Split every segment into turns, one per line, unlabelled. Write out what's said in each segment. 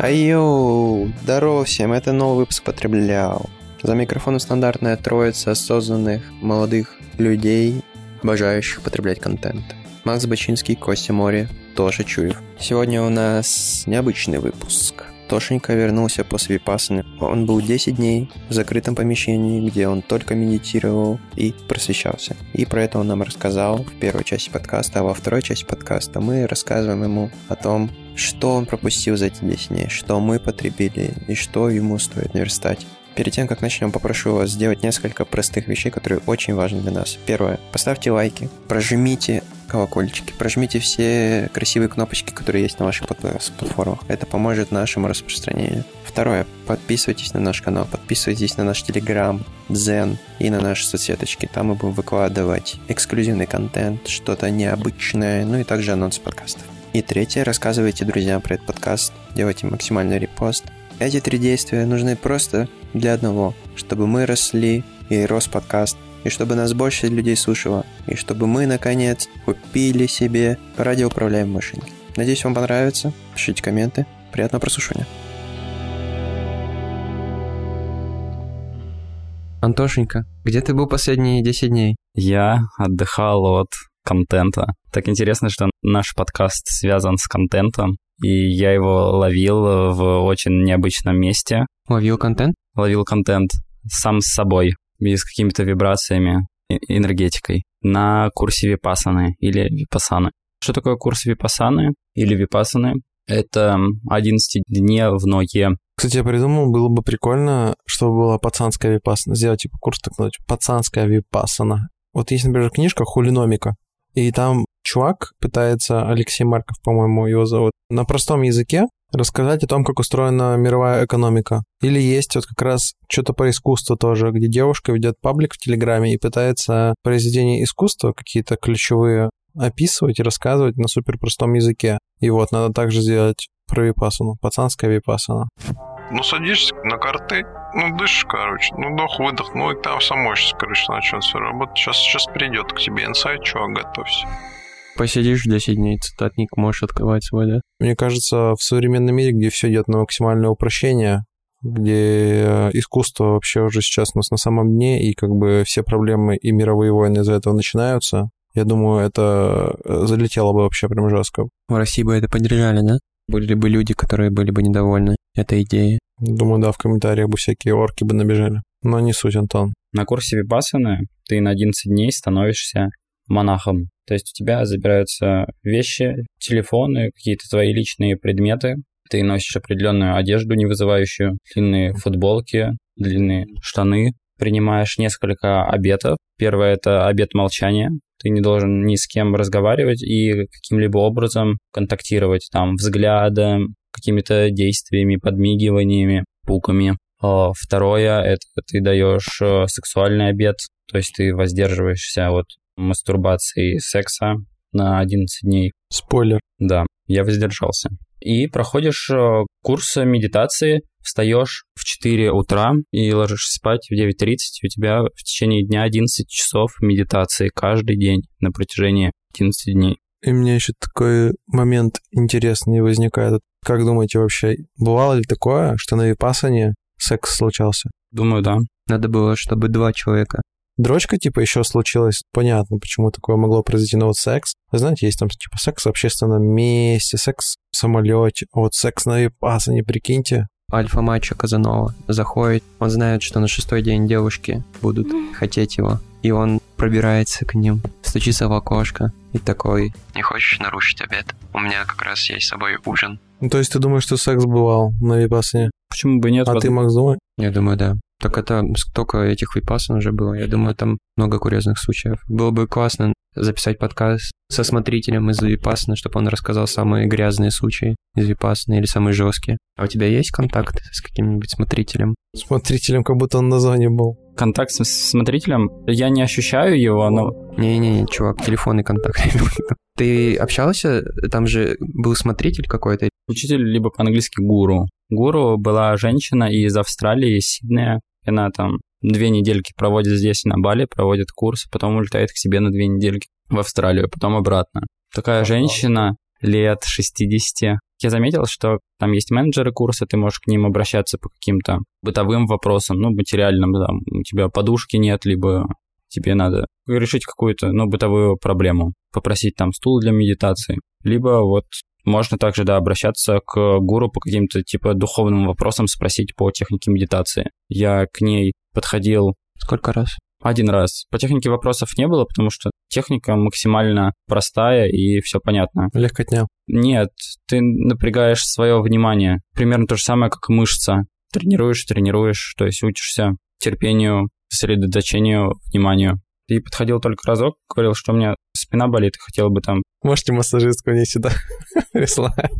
Айоу, здорово всем, это новый выпуск «Потреблял». За микрофоном стандартная троица осознанных молодых людей, обожающих потреблять контент. Макс Бачинский, Костя Море, Тоша Чуев. Сегодня у нас необычный выпуск. Тошенька вернулся после випасаны. Он был 10 дней в закрытом помещении, где он только медитировал и просвещался. И про это он нам рассказал в первой части подкаста, а во второй части подкаста мы рассказываем ему о том, что он пропустил за эти 10 дней, что мы потребили и что ему стоит наверстать. Перед тем, как начнем, попрошу вас сделать несколько простых вещей, которые очень важны для нас. Первое. Поставьте лайки, прожмите колокольчики, прожмите все красивые кнопочки, которые есть на ваших платформах. Это поможет нашему распространению. Второе. Подписывайтесь на наш канал, подписывайтесь на наш Телеграм, Дзен и на наши соцсеточки. Там мы будем выкладывать эксклюзивный контент, что-то необычное, ну и также анонсы подкастов. И третье. Рассказывайте друзьям про этот подкаст, делайте максимальный репост, эти три действия нужны просто для одного, чтобы мы росли и рос подкаст, и чтобы нас больше людей слушало, и чтобы мы, наконец, купили себе радиоуправляемые машинки. Надеюсь, вам понравится. Пишите комменты. Приятного прослушивания. Антошенька, где ты был последние 10 дней?
Я отдыхал от контента. Так интересно, что наш подкаст связан с контентом и я его ловил в очень необычном месте.
Ловил контент?
Ловил контент сам с собой, без какими-то вибрациями, энергетикой, на курсе випасаны или випасаны. Что такое курс випасаны или випасаны? Это 11-дневное
кстати, я придумал, было бы прикольно, чтобы была пацанская випасана. Сделать типа курс так называть, пацанская випасана. Вот есть, например, книжка «Хулиномика», и там чувак пытается, Алексей Марков, по-моему, его зовут, на простом языке рассказать о том, как устроена мировая экономика. Или есть вот как раз что-то по искусству тоже, где девушка ведет паблик в Телеграме и пытается произведения искусства какие-то ключевые описывать и рассказывать на супер простом языке. И вот надо также сделать про випасану, пацанская випасана.
Ну, садишься на карты, ну, дышишь, короче, ну, вдох-выдох, ну, и там само сейчас, короче, начнется работать. Сейчас, сейчас придет к тебе инсайт, чувак, готовься.
Посидишь 10 дней, цитатник можешь открывать свой, да?
Мне кажется, в современном мире, где все идет на максимальное упрощение, где э, искусство вообще уже сейчас у нас на самом дне, и как бы все проблемы и мировые войны из-за этого начинаются, я думаю, это э, залетело бы вообще прям жестко.
В России бы это поддержали, да? Были бы люди, которые были бы недовольны этой идеей.
Думаю, да, в комментариях бы всякие орки бы набежали. Но не суть, Антон.
На курсе Випассаны ты на 11 дней становишься монахом. То есть у тебя забираются вещи, телефоны, какие-то твои личные предметы. Ты носишь определенную одежду, не вызывающую длинные футболки, длинные штаны. Принимаешь несколько обетов. Первое — это обет молчания. Ты не должен ни с кем разговаривать и каким-либо образом контактировать там взглядом, какими-то действиями, подмигиваниями, пуками. А второе — это ты даешь э, сексуальный обед, то есть ты воздерживаешься от мастурбации и секса на 11 дней.
Спойлер.
Да, я воздержался. И проходишь э, курс медитации, встаешь в 4 утра и ложишься спать в 9.30, у тебя в течение дня 11 часов медитации каждый день на протяжении 11 дней.
И у меня еще такой момент интересный возникает. Как думаете вообще, бывало ли такое, что на Випасане секс случался?
Думаю, да.
Надо было, чтобы два человека.
Дрочка, типа, еще случилась. Понятно, почему такое могло произойти, но вот секс. Вы знаете, есть там, типа, секс в общественном месте, секс в самолете, а вот секс на Випасане, прикиньте.
Альфа-мачо Казанова заходит, он знает, что на шестой день девушки будут хотеть его, и он пробирается к ним, стучится в окошко и такой «Не хочешь нарушить обед? У меня как раз есть с собой ужин».
Ну, то есть ты думаешь, что секс бывал на Випасане?
Почему бы нет?
А ты, Макс, думаешь?
Я думаю, да. Так это столько этих випасан уже было. Я думаю, там много курьезных случаев. Было бы классно записать подкаст со смотрителем из Випасана, чтобы он рассказал самые грязные случаи из Випасана или самые жесткие. А у тебя есть контакт с каким-нибудь смотрителем?
Смотрителем, как будто он на зоне был.
Контакт с смотрителем? Я не ощущаю его, но...
Не-не-не, чувак, телефонный контакт. Ты общался? Там же был смотритель какой-то.
Учитель либо по-английски гуру. Гуру была женщина из Австралии, из Сиднея. Она там две недельки проводит здесь, на Бали, проводит курс, потом улетает к себе на две недельки в Австралию, потом обратно. Такая женщина лет 60. Я заметил, что там есть менеджеры курса, ты можешь к ним обращаться по каким-то бытовым вопросам, ну, материальным, там, у тебя подушки нет, либо тебе надо решить какую-то, ну, бытовую проблему, попросить там стул для медитации, либо вот можно также, да, обращаться к гуру по каким-то, типа, духовным вопросам, спросить по технике медитации. Я к ней подходил...
Сколько раз?
Один раз. По технике вопросов не было, потому что техника максимально простая и все понятно.
Легкотня.
Нет, ты напрягаешь свое внимание. Примерно то же самое, как мышца. Тренируешь, тренируешь, то есть учишься терпению, сосредоточению, вниманию. И подходил только разок, говорил, что у меня спина болит, и хотел бы там...
Можете массажистку не сюда присылать.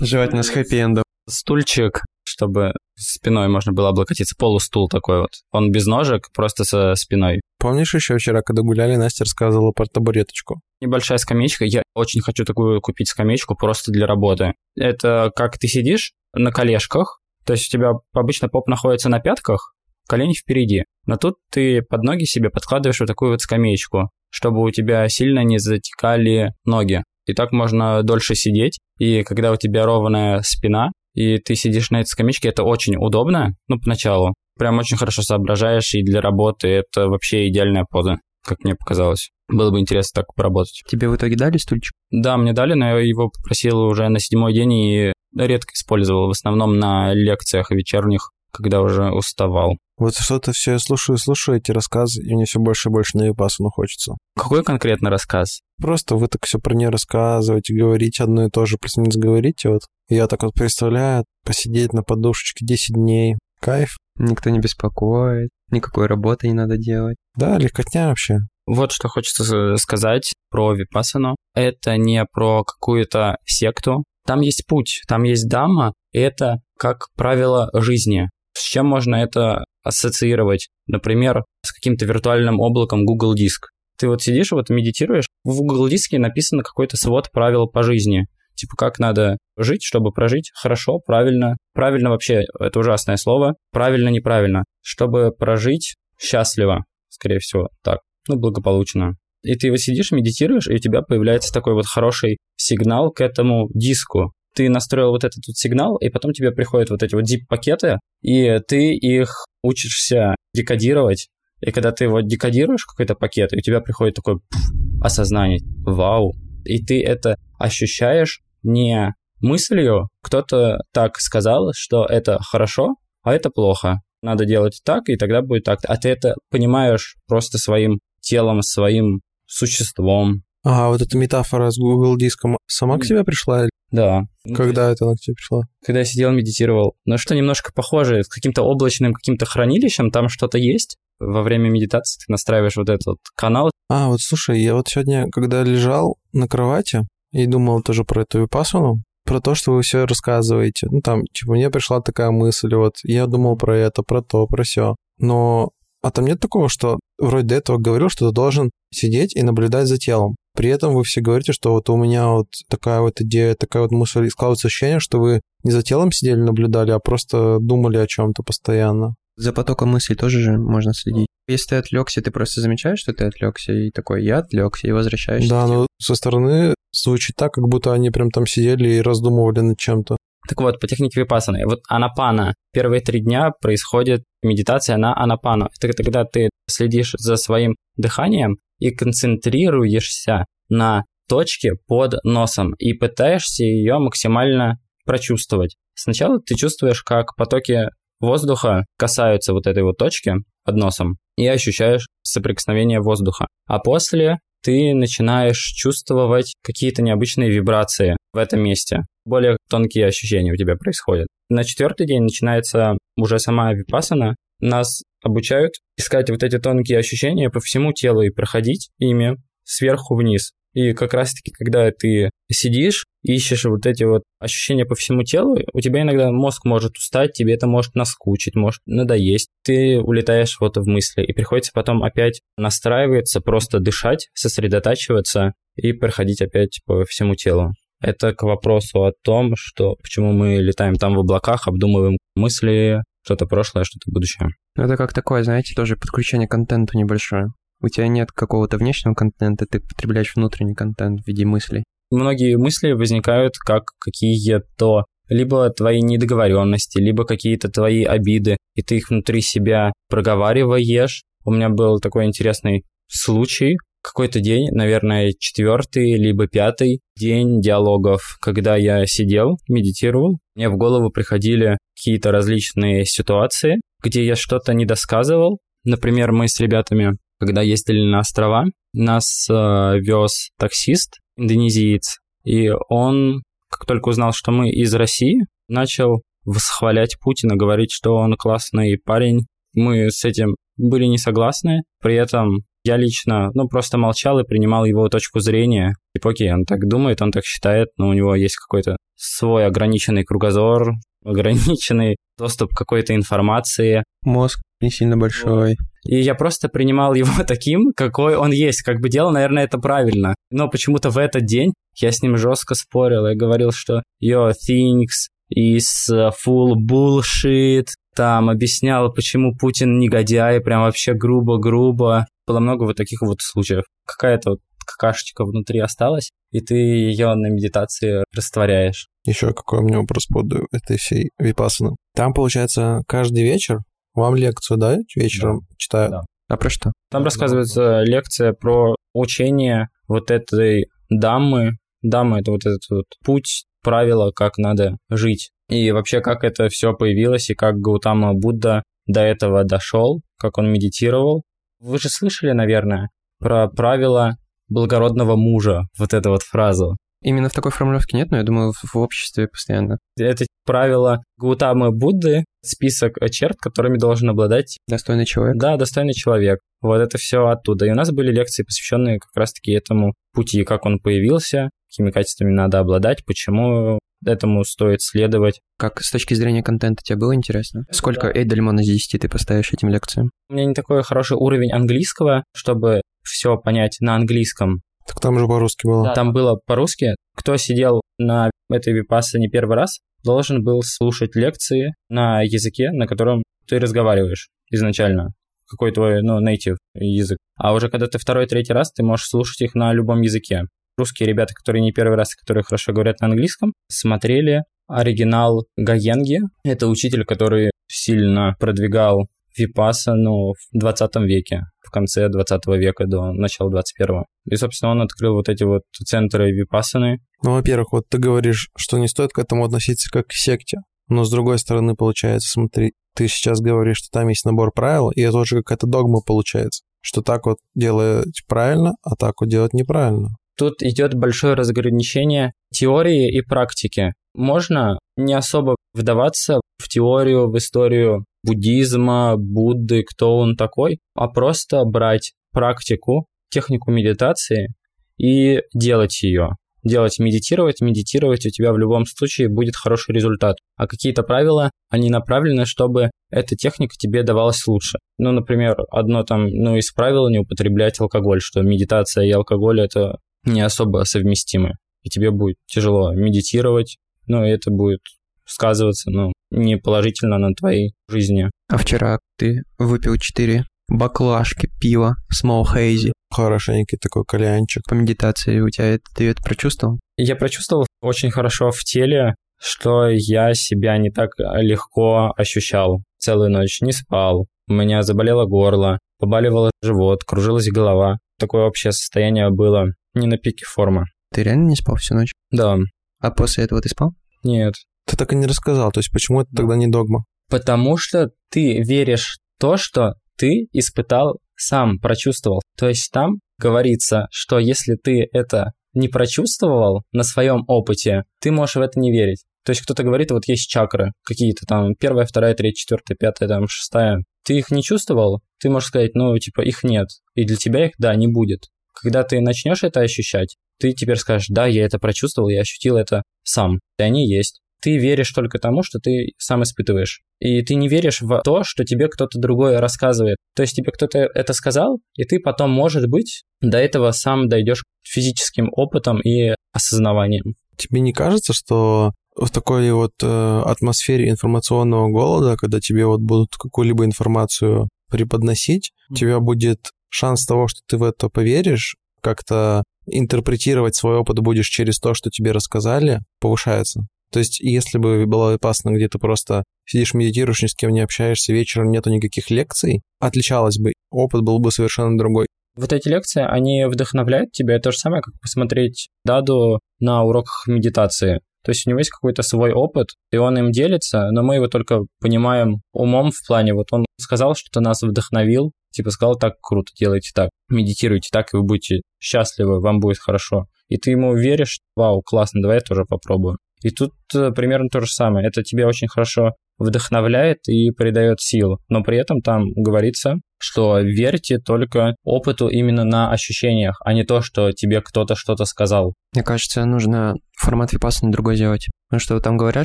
Желательно с хэппи-эндом.
Стульчик, чтобы спиной можно было облокотиться. Полустул такой вот. Он без ножек, просто со спиной.
Помнишь еще вчера, когда гуляли, Настя рассказывала про табуреточку?
Небольшая скамеечка. Я очень хочу такую купить скамеечку просто для работы. Это как ты сидишь на колешках, то есть у тебя обычно поп находится на пятках, колени впереди. Но тут ты под ноги себе подкладываешь вот такую вот скамеечку, чтобы у тебя сильно не затекали ноги. И так можно дольше сидеть, и когда у тебя ровная спина, и ты сидишь на этой скамеечке, это очень удобно, ну, поначалу. Прям очень хорошо соображаешь, и для работы это вообще идеальная поза, как мне показалось. Было бы интересно так поработать.
Тебе в итоге дали стульчик?
Да, мне дали, но я его попросил уже на седьмой день и редко использовал, в основном на лекциях вечерних, когда уже уставал.
Вот что-то все я слушаю, слушаю эти рассказы, и мне все больше и больше на Випассану хочется.
Какой конкретно рассказ?
Просто вы так все про нее рассказываете, говорите одно и то же, плюс-минус говорите, вот. И я так вот представляю, посидеть на подушечке 10 дней. Кайф.
Никто не беспокоит, никакой работы не надо делать.
Да, легкотня вообще.
Вот что хочется сказать про Випассану. Это не про какую-то секту. Там есть путь, там есть дама, и это как правило жизни. С чем можно это ассоциировать? Например, с каким-то виртуальным облаком Google Диск. Ты вот сидишь, вот медитируешь, в Google Диске написано какой-то свод правил по жизни. Типа, как надо жить, чтобы прожить хорошо, правильно. Правильно вообще, это ужасное слово. Правильно, неправильно. Чтобы прожить счастливо, скорее всего, так. Ну, благополучно. И ты вот сидишь, медитируешь, и у тебя появляется такой вот хороший сигнал к этому диску ты настроил вот этот вот сигнал, и потом тебе приходят вот эти вот zip-пакеты, и ты их учишься декодировать. И когда ты вот декодируешь какой-то пакет, и у тебя приходит такое пф, осознание, вау, и ты это ощущаешь не мыслью, кто-то так сказал, что это хорошо, а это плохо. Надо делать так, и тогда будет так. А ты это понимаешь просто своим телом, своим существом.
А вот эта метафора с Google диском сама к тебе пришла?
Да.
Когда это она к тебе пришла?
Когда я сидел, медитировал. Но что немножко похоже, с каким-то облачным каким-то хранилищем, там что-то есть. Во время медитации ты настраиваешь вот этот вот канал.
А, вот слушай, я вот сегодня, когда лежал на кровати и думал тоже про эту випасану, про то, что вы все рассказываете. Ну, там, типа, мне пришла такая мысль, вот, я думал про это, про то, про все. Но а там нет такого, что вроде до этого говорил, что ты должен сидеть и наблюдать за телом. При этом вы все говорите, что вот у меня вот такая вот идея, такая вот мысль, складывается ощущение, что вы не за телом сидели, наблюдали, а просто думали о чем-то постоянно.
За потоком мыслей тоже же можно следить. Если ты отвлекся, ты просто замечаешь, что ты отвлекся, и такой, я отвлекся, и возвращаешься.
Да, но со стороны звучит так, как будто они прям там сидели и раздумывали над чем-то.
Так вот, по технике випасаны. Вот анапана. Первые три дня происходит медитация на анапану. Это когда ты следишь за своим дыханием и концентрируешься на точке под носом и пытаешься ее максимально прочувствовать. Сначала ты чувствуешь, как потоки воздуха касаются вот этой вот точки под носом и ощущаешь соприкосновение воздуха. А после ты начинаешь чувствовать какие-то необычные вибрации в этом месте. Более тонкие ощущения у тебя происходят. На четвертый день начинается уже сама випасана. Нас обучают искать вот эти тонкие ощущения по всему телу и проходить ими сверху вниз. И как раз-таки, когда ты сидишь, ищешь вот эти вот ощущения по всему телу, у тебя иногда мозг может устать, тебе это может наскучить, может надоесть. Ты улетаешь вот в мысли, и приходится потом опять настраиваться, просто дышать, сосредотачиваться и проходить опять по всему телу. Это к вопросу о том, что почему мы летаем там в облаках, обдумываем мысли, что-то прошлое, что-то будущее.
Это как такое, знаете, тоже подключение к контенту небольшое. У тебя нет какого-то внешнего контента, ты потребляешь внутренний контент в виде мыслей.
многие мысли возникают как какие-то либо твои недоговоренности, либо какие-то твои обиды, и ты их внутри себя проговариваешь. У меня был такой интересный случай, какой-то день, наверное, четвертый либо пятый день диалогов, когда я сидел, медитировал, мне в голову приходили какие-то различные ситуации, где я что-то недосказывал. Например, мы с ребятами, когда ездили на острова, нас э, вез таксист, индонезиец, и он, как только узнал, что мы из России, начал восхвалять Путина, говорить, что он классный парень. Мы с этим были не согласны, при этом я лично, ну, просто молчал и принимал его точку зрения. Типа, окей, он так думает, он так считает, но у него есть какой-то свой ограниченный кругозор, ограниченный доступ к какой-то информации.
Мозг не сильно большой.
И я просто принимал его таким, какой он есть. Как бы делал, наверное, это правильно. Но почему-то в этот день я с ним жестко спорил. Я говорил, что your things is full bullshit. Там объяснял, почему Путин негодяй, прям вообще грубо-грубо. Было много вот таких вот случаев. Какая-то вот какашечка внутри осталась, и ты ее на медитации растворяешь.
Еще какой у меня вопрос по поводу этой всей випасаны. Там, получается, каждый вечер вам лекцию, да, вечером да. читают? Да.
А про что?
Там рассказывается лекция про учение вот этой дамы. Дама — это вот этот вот путь, правила, как надо жить. И вообще, как это все появилось, и как Гаутама Будда до этого дошел, как он медитировал. Вы же слышали, наверное, про правила благородного мужа, вот эту вот фразу.
Именно в такой формулировке нет, но я думаю, в, обществе постоянно.
Это правило Гаутамы Будды, список черт, которыми должен обладать...
Достойный человек.
Да, достойный человек. Вот это все оттуда. И у нас были лекции, посвященные как раз-таки этому пути, как он появился, какими качествами надо обладать, почему этому стоит следовать.
Как с точки зрения контента тебе было интересно? Сколько да. Эйдельмана из 10 ты поставишь этим лекциям?
У меня не такой хороший уровень английского, чтобы все понять на английском.
Так там же по-русски было.
Да, там было по-русски. Кто сидел на этой випассе не первый раз, должен был слушать лекции на языке, на котором ты разговариваешь изначально. Какой твой, ну, native язык. А уже когда ты второй, третий раз, ты можешь слушать их на любом языке. Русские ребята, которые не первый раз, которые хорошо говорят на английском, смотрели оригинал Гаенги. Это учитель, который сильно продвигал Випассану в 20 веке, в конце 20 века до начала 21 И, собственно, он открыл вот эти вот центры Випассаны.
Ну, во-первых, вот ты говоришь, что не стоит к этому относиться как к секте. Но с другой стороны, получается, смотри, ты сейчас говоришь, что там есть набор правил, и это уже какая-то догма получается, что так вот делать правильно, а так вот делать неправильно.
Тут идет большое разграничение теории и практики. Можно не особо вдаваться в теорию, в историю буддизма, Будды, кто он такой, а просто брать практику, технику медитации и делать ее. Делать, медитировать, медитировать, у тебя в любом случае будет хороший результат. А какие-то правила, они направлены, чтобы эта техника тебе давалась лучше. Ну, например, одно там, ну, из правил не употреблять алкоголь, что медитация и алкоголь – это не особо совместимы. И тебе будет тяжело медитировать, ну, и это будет сказываться, ну, не положительно на твоей жизни.
А вчера ты выпил 4 баклажки пива Small Hazy.
Хорошенький такой кальянчик.
По медитации у тебя это, ты это прочувствовал?
Я прочувствовал очень хорошо в теле, что я себя не так легко ощущал. Целую ночь не спал, у меня заболело горло, побаливало живот, кружилась голова. Такое общее состояние было не на пике формы.
Ты реально не спал всю ночь?
Да.
А после этого ты спал?
Нет.
Ты так и не рассказал, то есть почему это тогда не догма?
Потому что ты веришь в то, что ты испытал сам, прочувствовал. То есть там говорится, что если ты это не прочувствовал на своем опыте, ты можешь в это не верить. То есть кто-то говорит, вот есть чакры какие-то там, первая, вторая, третья, четвертая, пятая, там, шестая. Ты их не чувствовал, ты можешь сказать, ну, типа, их нет. И для тебя их, да, не будет. Когда ты начнешь это ощущать, ты теперь скажешь, да, я это прочувствовал, я ощутил это сам. И они есть ты веришь только тому, что ты сам испытываешь. И ты не веришь в то, что тебе кто-то другой рассказывает. То есть тебе кто-то это сказал, и ты потом, может быть, до этого сам дойдешь физическим опытом и осознаванием.
Тебе не кажется, что в такой вот э, атмосфере информационного голода, когда тебе вот будут какую-либо информацию преподносить, mm. у тебя будет шанс того, что ты в это поверишь, как-то интерпретировать свой опыт будешь через то, что тебе рассказали, повышается. То есть, если бы было опасно, где ты просто сидишь, медитируешь, ни с кем не общаешься, вечером нету никаких лекций, отличалось бы, опыт был бы совершенно другой.
Вот эти лекции, они вдохновляют тебя. То же самое, как посмотреть Даду на уроках медитации. То есть у него есть какой-то свой опыт, и он им делится, но мы его только понимаем умом в плане, вот он сказал, что нас вдохновил, типа сказал, так круто, делайте так, медитируйте так, и вы будете счастливы, вам будет хорошо. И ты ему веришь, вау, классно, давай я тоже попробую. И тут э, примерно то же самое. Это тебе очень хорошо вдохновляет и придает сил. Но при этом там говорится, что верьте только опыту именно на ощущениях, а не то, что тебе кто-то что-то сказал.
Мне кажется, нужно формат випассаны другой делать. Потому что там говорят,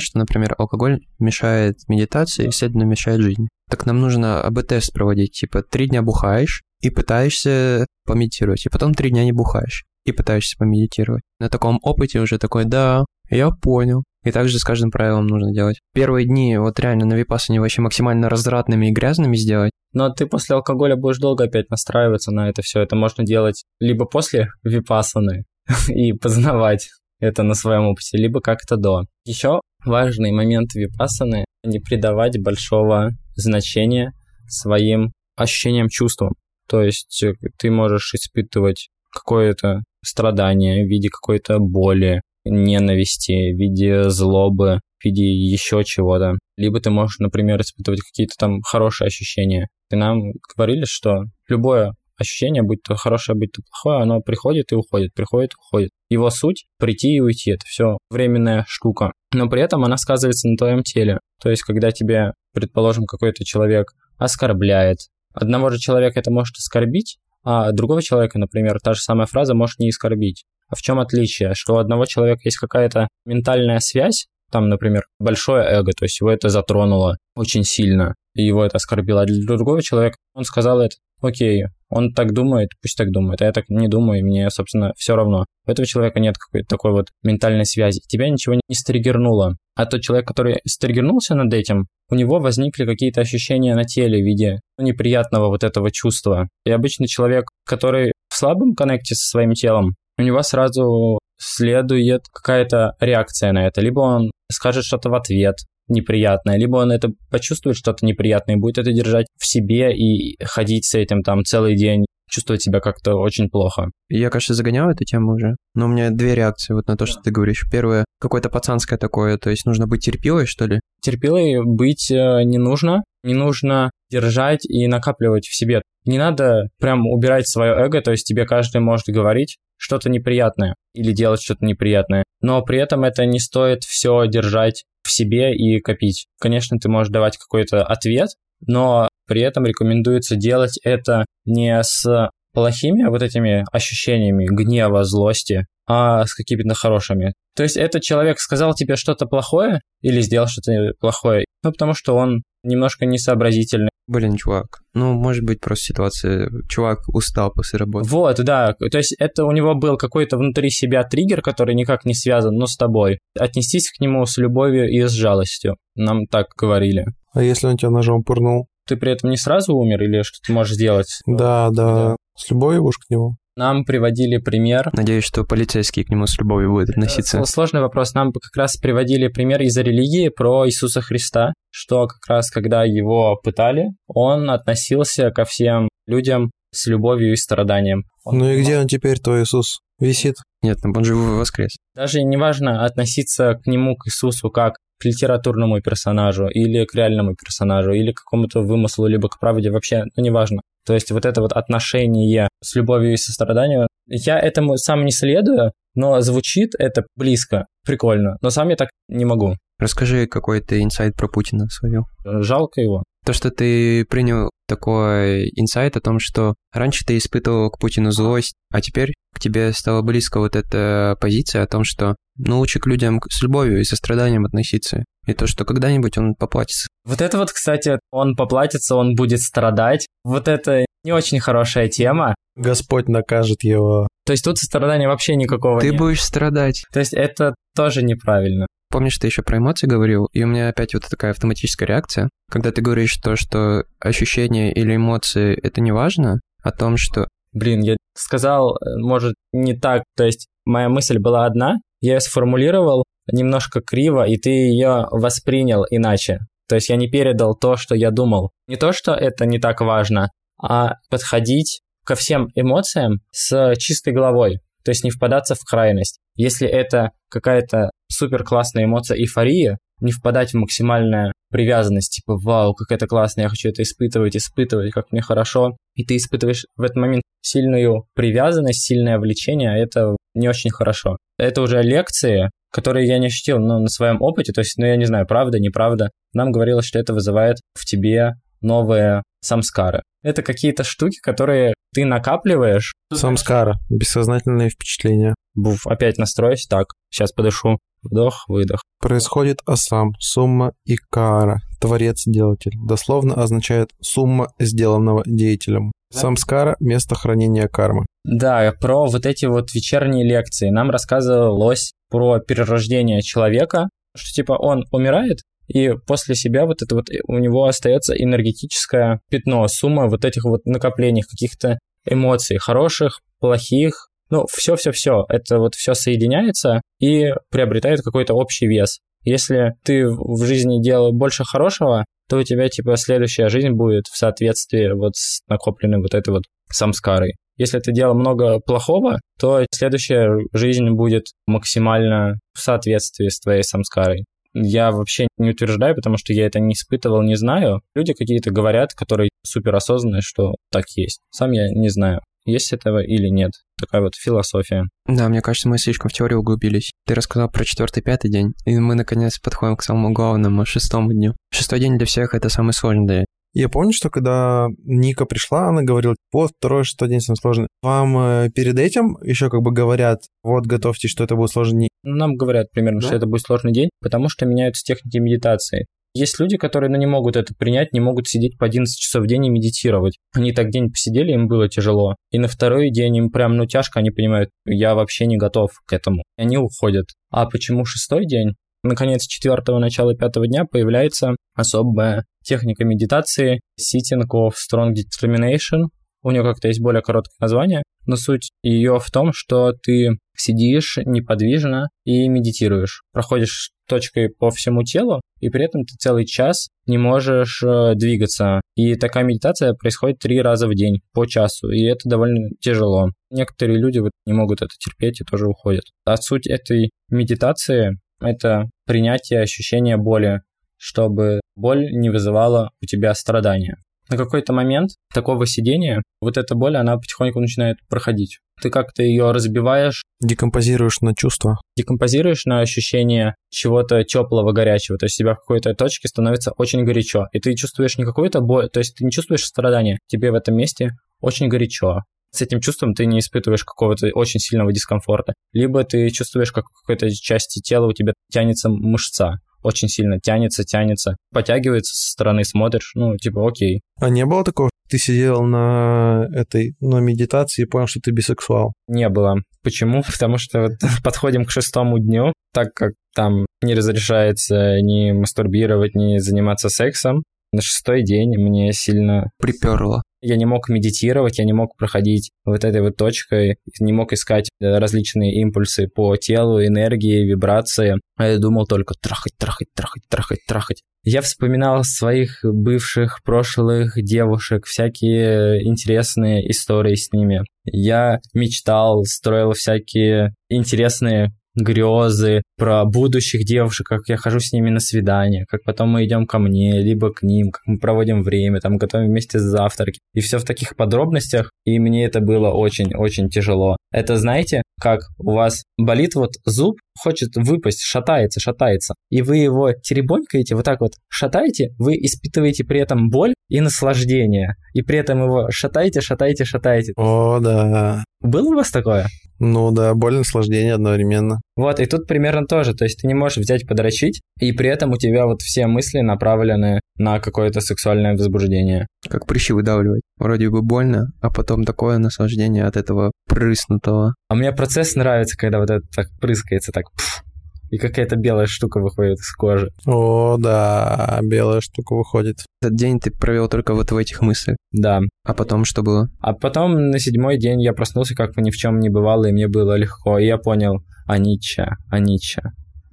что, например, алкоголь мешает медитации и, следовательно, мешает жизни. Так нам нужно АБ-тест проводить, типа, три дня бухаешь и пытаешься помедитировать, и потом три дня не бухаешь и пытаешься помедитировать. На таком опыте уже такой, да, я понял. И также с каждым правилом нужно делать. Первые дни вот реально на випассане вообще максимально развратными и грязными сделать.
Но ты после алкоголя будешь долго опять настраиваться на это все. Это можно делать либо после випассаны и познавать это на своем опыте, либо как-то до. Еще важный момент випассаны – не придавать большого значения своим ощущениям, чувствам. То есть э, ты можешь испытывать какое-то страдание в виде какой-то боли, ненависти, в виде злобы, в виде еще чего-то. Либо ты можешь, например, испытывать какие-то там хорошие ощущения. И нам говорили, что любое ощущение, будь то хорошее, будь то плохое, оно приходит и уходит, приходит и уходит. Его суть — прийти и уйти, это все временная штука. Но при этом она сказывается на твоем теле. То есть, когда тебе, предположим, какой-то человек оскорбляет, одного же человека это может оскорбить, а другого человека, например, та же самая фраза может не оскорбить. А в чем отличие? Что у одного человека есть какая-то ментальная связь, там, например, большое эго, то есть его это затронуло очень сильно, и его это оскорбило. А для другого человека он сказал это, окей, он так думает, пусть так думает, а я так не думаю, и мне, собственно, все равно. У этого человека нет какой-то такой вот ментальной связи. Тебя ничего не стригернуло. А тот человек, который стригернулся над этим, у него возникли какие-то ощущения на теле в виде неприятного вот этого чувства. И обычный человек, который в слабом коннекте со своим телом, у него сразу следует какая-то реакция на это. Либо он скажет что-то в ответ неприятное, либо он это почувствует что-то неприятное и будет это держать в себе и ходить с этим там целый день, чувствовать себя как-то очень плохо.
Я, кажется, загонял эту тему уже, но у меня две реакции вот на то, что ты говоришь. Первое, какое-то пацанское такое, то есть нужно быть терпилой, что ли?
Терпилой быть э, не нужно, не нужно держать и накапливать в себе. Не надо прям убирать свое эго, то есть тебе каждый может говорить, что-то неприятное или делать что-то неприятное. Но при этом это не стоит все держать в себе и копить. Конечно, ты можешь давать какой-то ответ, но при этом рекомендуется делать это не с плохими вот этими ощущениями гнева, злости, а с какими-то хорошими. То есть этот человек сказал тебе что-то плохое или сделал что-то плохое, ну, потому что он немножко несообразительный.
Блин, чувак, ну, может быть, просто ситуация, чувак устал после работы.
Вот, да, то есть это у него был какой-то внутри себя триггер, который никак не связан, но с тобой. Отнестись к нему с любовью и с жалостью, нам так говорили.
А если он тебя ножом пырнул?
Ты при этом не сразу умер или что ты можешь сделать?
Да, да, да. С любовью будешь к нему?
Нам приводили пример.
Надеюсь, что полицейские к нему с любовью будут относиться.
Сложный вопрос. Нам как раз приводили пример из религии про Иисуса Христа, что как раз когда его пытали, он относился ко всем людям с любовью и страданием. Он
ну и где он теперь, твой Иисус? Висит?
Нет, ну он же воскрес.
Даже не важно относиться к нему, к Иисусу, как к литературному персонажу, или к реальному персонажу, или к какому-то вымыслу, либо к правде, вообще, ну, неважно. То есть вот это вот отношение с любовью и состраданием, я этому сам не следую, но звучит это близко, прикольно, но сам я так не могу.
Расскажи какой-то инсайт про Путина свою.
Жалко его.
То, что ты принял такой инсайт о том, что раньше ты испытывал к Путину злость, а теперь к тебе стала близко вот эта позиция о том, что ну, лучше к людям с любовью и состраданием относиться. И то, что когда-нибудь он поплатится.
Вот это вот, кстати, он поплатится, он будет страдать. Вот это не очень хорошая тема.
Господь накажет его.
То есть тут сострадания вообще никакого
Ты
нет.
будешь страдать.
То есть это тоже неправильно.
Помнишь, ты еще про эмоции говорил, и у меня опять вот такая автоматическая реакция. Когда ты говоришь то, что ощущения или эмоции — это не важно, о том, что
Блин, я сказал, э, может, не так, то есть моя мысль была одна, я ее сформулировал немножко криво, и ты ее воспринял иначе. То есть я не передал то, что я думал. Не то, что это не так важно, а подходить ко всем эмоциям с чистой головой. То есть не впадаться в крайность. Если это какая-то супер классная эмоция эйфория, не впадать в максимальную привязанность, типа, вау, как это классно, я хочу это испытывать, испытывать, как мне хорошо. И ты испытываешь в этот момент сильную привязанность, сильное влечение, а это не очень хорошо. Это уже лекции, которые я не ощутил ну, на своем опыте, то есть, ну, я не знаю, правда, неправда. Нам говорилось, что это вызывает в тебе новые самскары. Это какие-то штуки, которые ты накапливаешь.
Самскара, бессознательные впечатления.
Буф, опять настроюсь, так, сейчас подышу. Вдох, выдох.
Происходит асам, сумма и кара, творец-делатель. Дословно означает сумма сделанного деятелем. Самскара – место хранения кармы.
Да, про вот эти вот вечерние лекции нам рассказывалось про перерождение человека, что типа он умирает, и после себя вот это вот у него остается энергетическое пятно, сумма вот этих вот накоплений каких-то эмоций, хороших, плохих, ну, все-все-все, это вот все соединяется и приобретает какой-то общий вес. Если ты в жизни делал больше хорошего, то у тебя, типа, следующая жизнь будет в соответствии вот с накопленной вот этой вот самскарой. Если ты делал много плохого, то следующая жизнь будет максимально в соответствии с твоей самскарой. Я вообще не утверждаю, потому что я это не испытывал, не знаю. Люди какие-то говорят, которые супер осознанные, что так есть. Сам я не знаю есть этого или нет. Такая вот философия.
Да, мне кажется, мы слишком в теорию углубились. Ты рассказал про четвертый, пятый день, и мы наконец подходим к самому главному, шестому дню. Шестой день для всех это самый сложный день.
Я помню, что когда Ника пришла, она говорила, вот, второй, шестой день самый сложный. Вам э, перед этим еще как бы говорят, вот, готовьтесь, что это будет сложный
Нам говорят примерно, да? что это будет сложный день, потому что меняются техники медитации. Есть люди, которые ну, не могут это принять, не могут сидеть по 11 часов в день и медитировать. Они так день посидели, им было тяжело. И на второй день им прям, ну, тяжко, они понимают, я вообще не готов к этому. И они уходят. А почему шестой день? Наконец, четвертого начала пятого дня появляется особая техника медитации Sitting of Strong Determination. У нее как-то есть более короткое название, но суть ее в том, что ты сидишь неподвижно и медитируешь. Проходишь точкой по всему телу, и при этом ты целый час не можешь э, двигаться. И такая медитация происходит три раза в день по часу, и это довольно тяжело. Некоторые люди вот не могут это терпеть и тоже уходят. А суть этой медитации — это принятие ощущения боли, чтобы боль не вызывала у тебя страдания на какой-то момент такого сидения вот эта боль, она потихоньку начинает проходить. Ты как-то ее разбиваешь.
Декомпозируешь на чувства.
Декомпозируешь на ощущение чего-то теплого, горячего. То есть тебя в какой-то точке становится очень горячо. И ты чувствуешь не какую-то боль, то есть ты не чувствуешь страдания. Тебе в этом месте очень горячо. С этим чувством ты не испытываешь какого-то очень сильного дискомфорта. Либо ты чувствуешь, как в какой-то части тела у тебя тянется мышца очень сильно тянется, тянется, потягивается со стороны, смотришь, ну, типа, окей.
А не было такого, ты сидел на этой, на медитации и понял, что ты бисексуал?
Не было. Почему? Потому что вот подходим к шестому дню, так как там не разрешается ни мастурбировать, ни заниматься сексом, на шестой день мне сильно
приперло.
Я не мог медитировать, я не мог проходить вот этой вот точкой, не мог искать э, различные импульсы по телу, энергии, вибрации. А я думал только трахать, трахать, трахать, трахать, трахать. Я вспоминал своих бывших, прошлых девушек, всякие интересные истории с ними. Я мечтал, строил всякие интересные грезы про будущих девушек, как я хожу с ними на свидание, как потом мы идем ко мне, либо к ним, как мы проводим время, там готовим вместе завтраки. И все в таких подробностях, и мне это было очень-очень тяжело. Это знаете, как у вас болит вот зуб, хочет выпасть, шатается, шатается, и вы его теребонькаете, вот так вот шатаете, вы испытываете при этом боль и наслаждение, и при этом его шатаете, шатаете, шатаете.
О, да.
Было у вас такое?
Ну да, боль и наслаждение одновременно.
Вот, и тут примерно тоже, то есть ты не можешь взять подрочить, и при этом у тебя вот все мысли направлены на какое-то сексуальное возбуждение.
Как прыщи выдавливать. Вроде бы больно, а потом такое наслаждение от этого прыснутого.
А мне процесс нравится, когда вот это так прыскается, так пфф, и какая-то белая штука выходит из кожи.
О, да, белая штука выходит.
Этот день ты провел только вот в этих мыслях.
Да.
А потом что было?
А потом на седьмой день я проснулся, как ни в чем не бывало, и мне было легко. И я понял, анича, анича.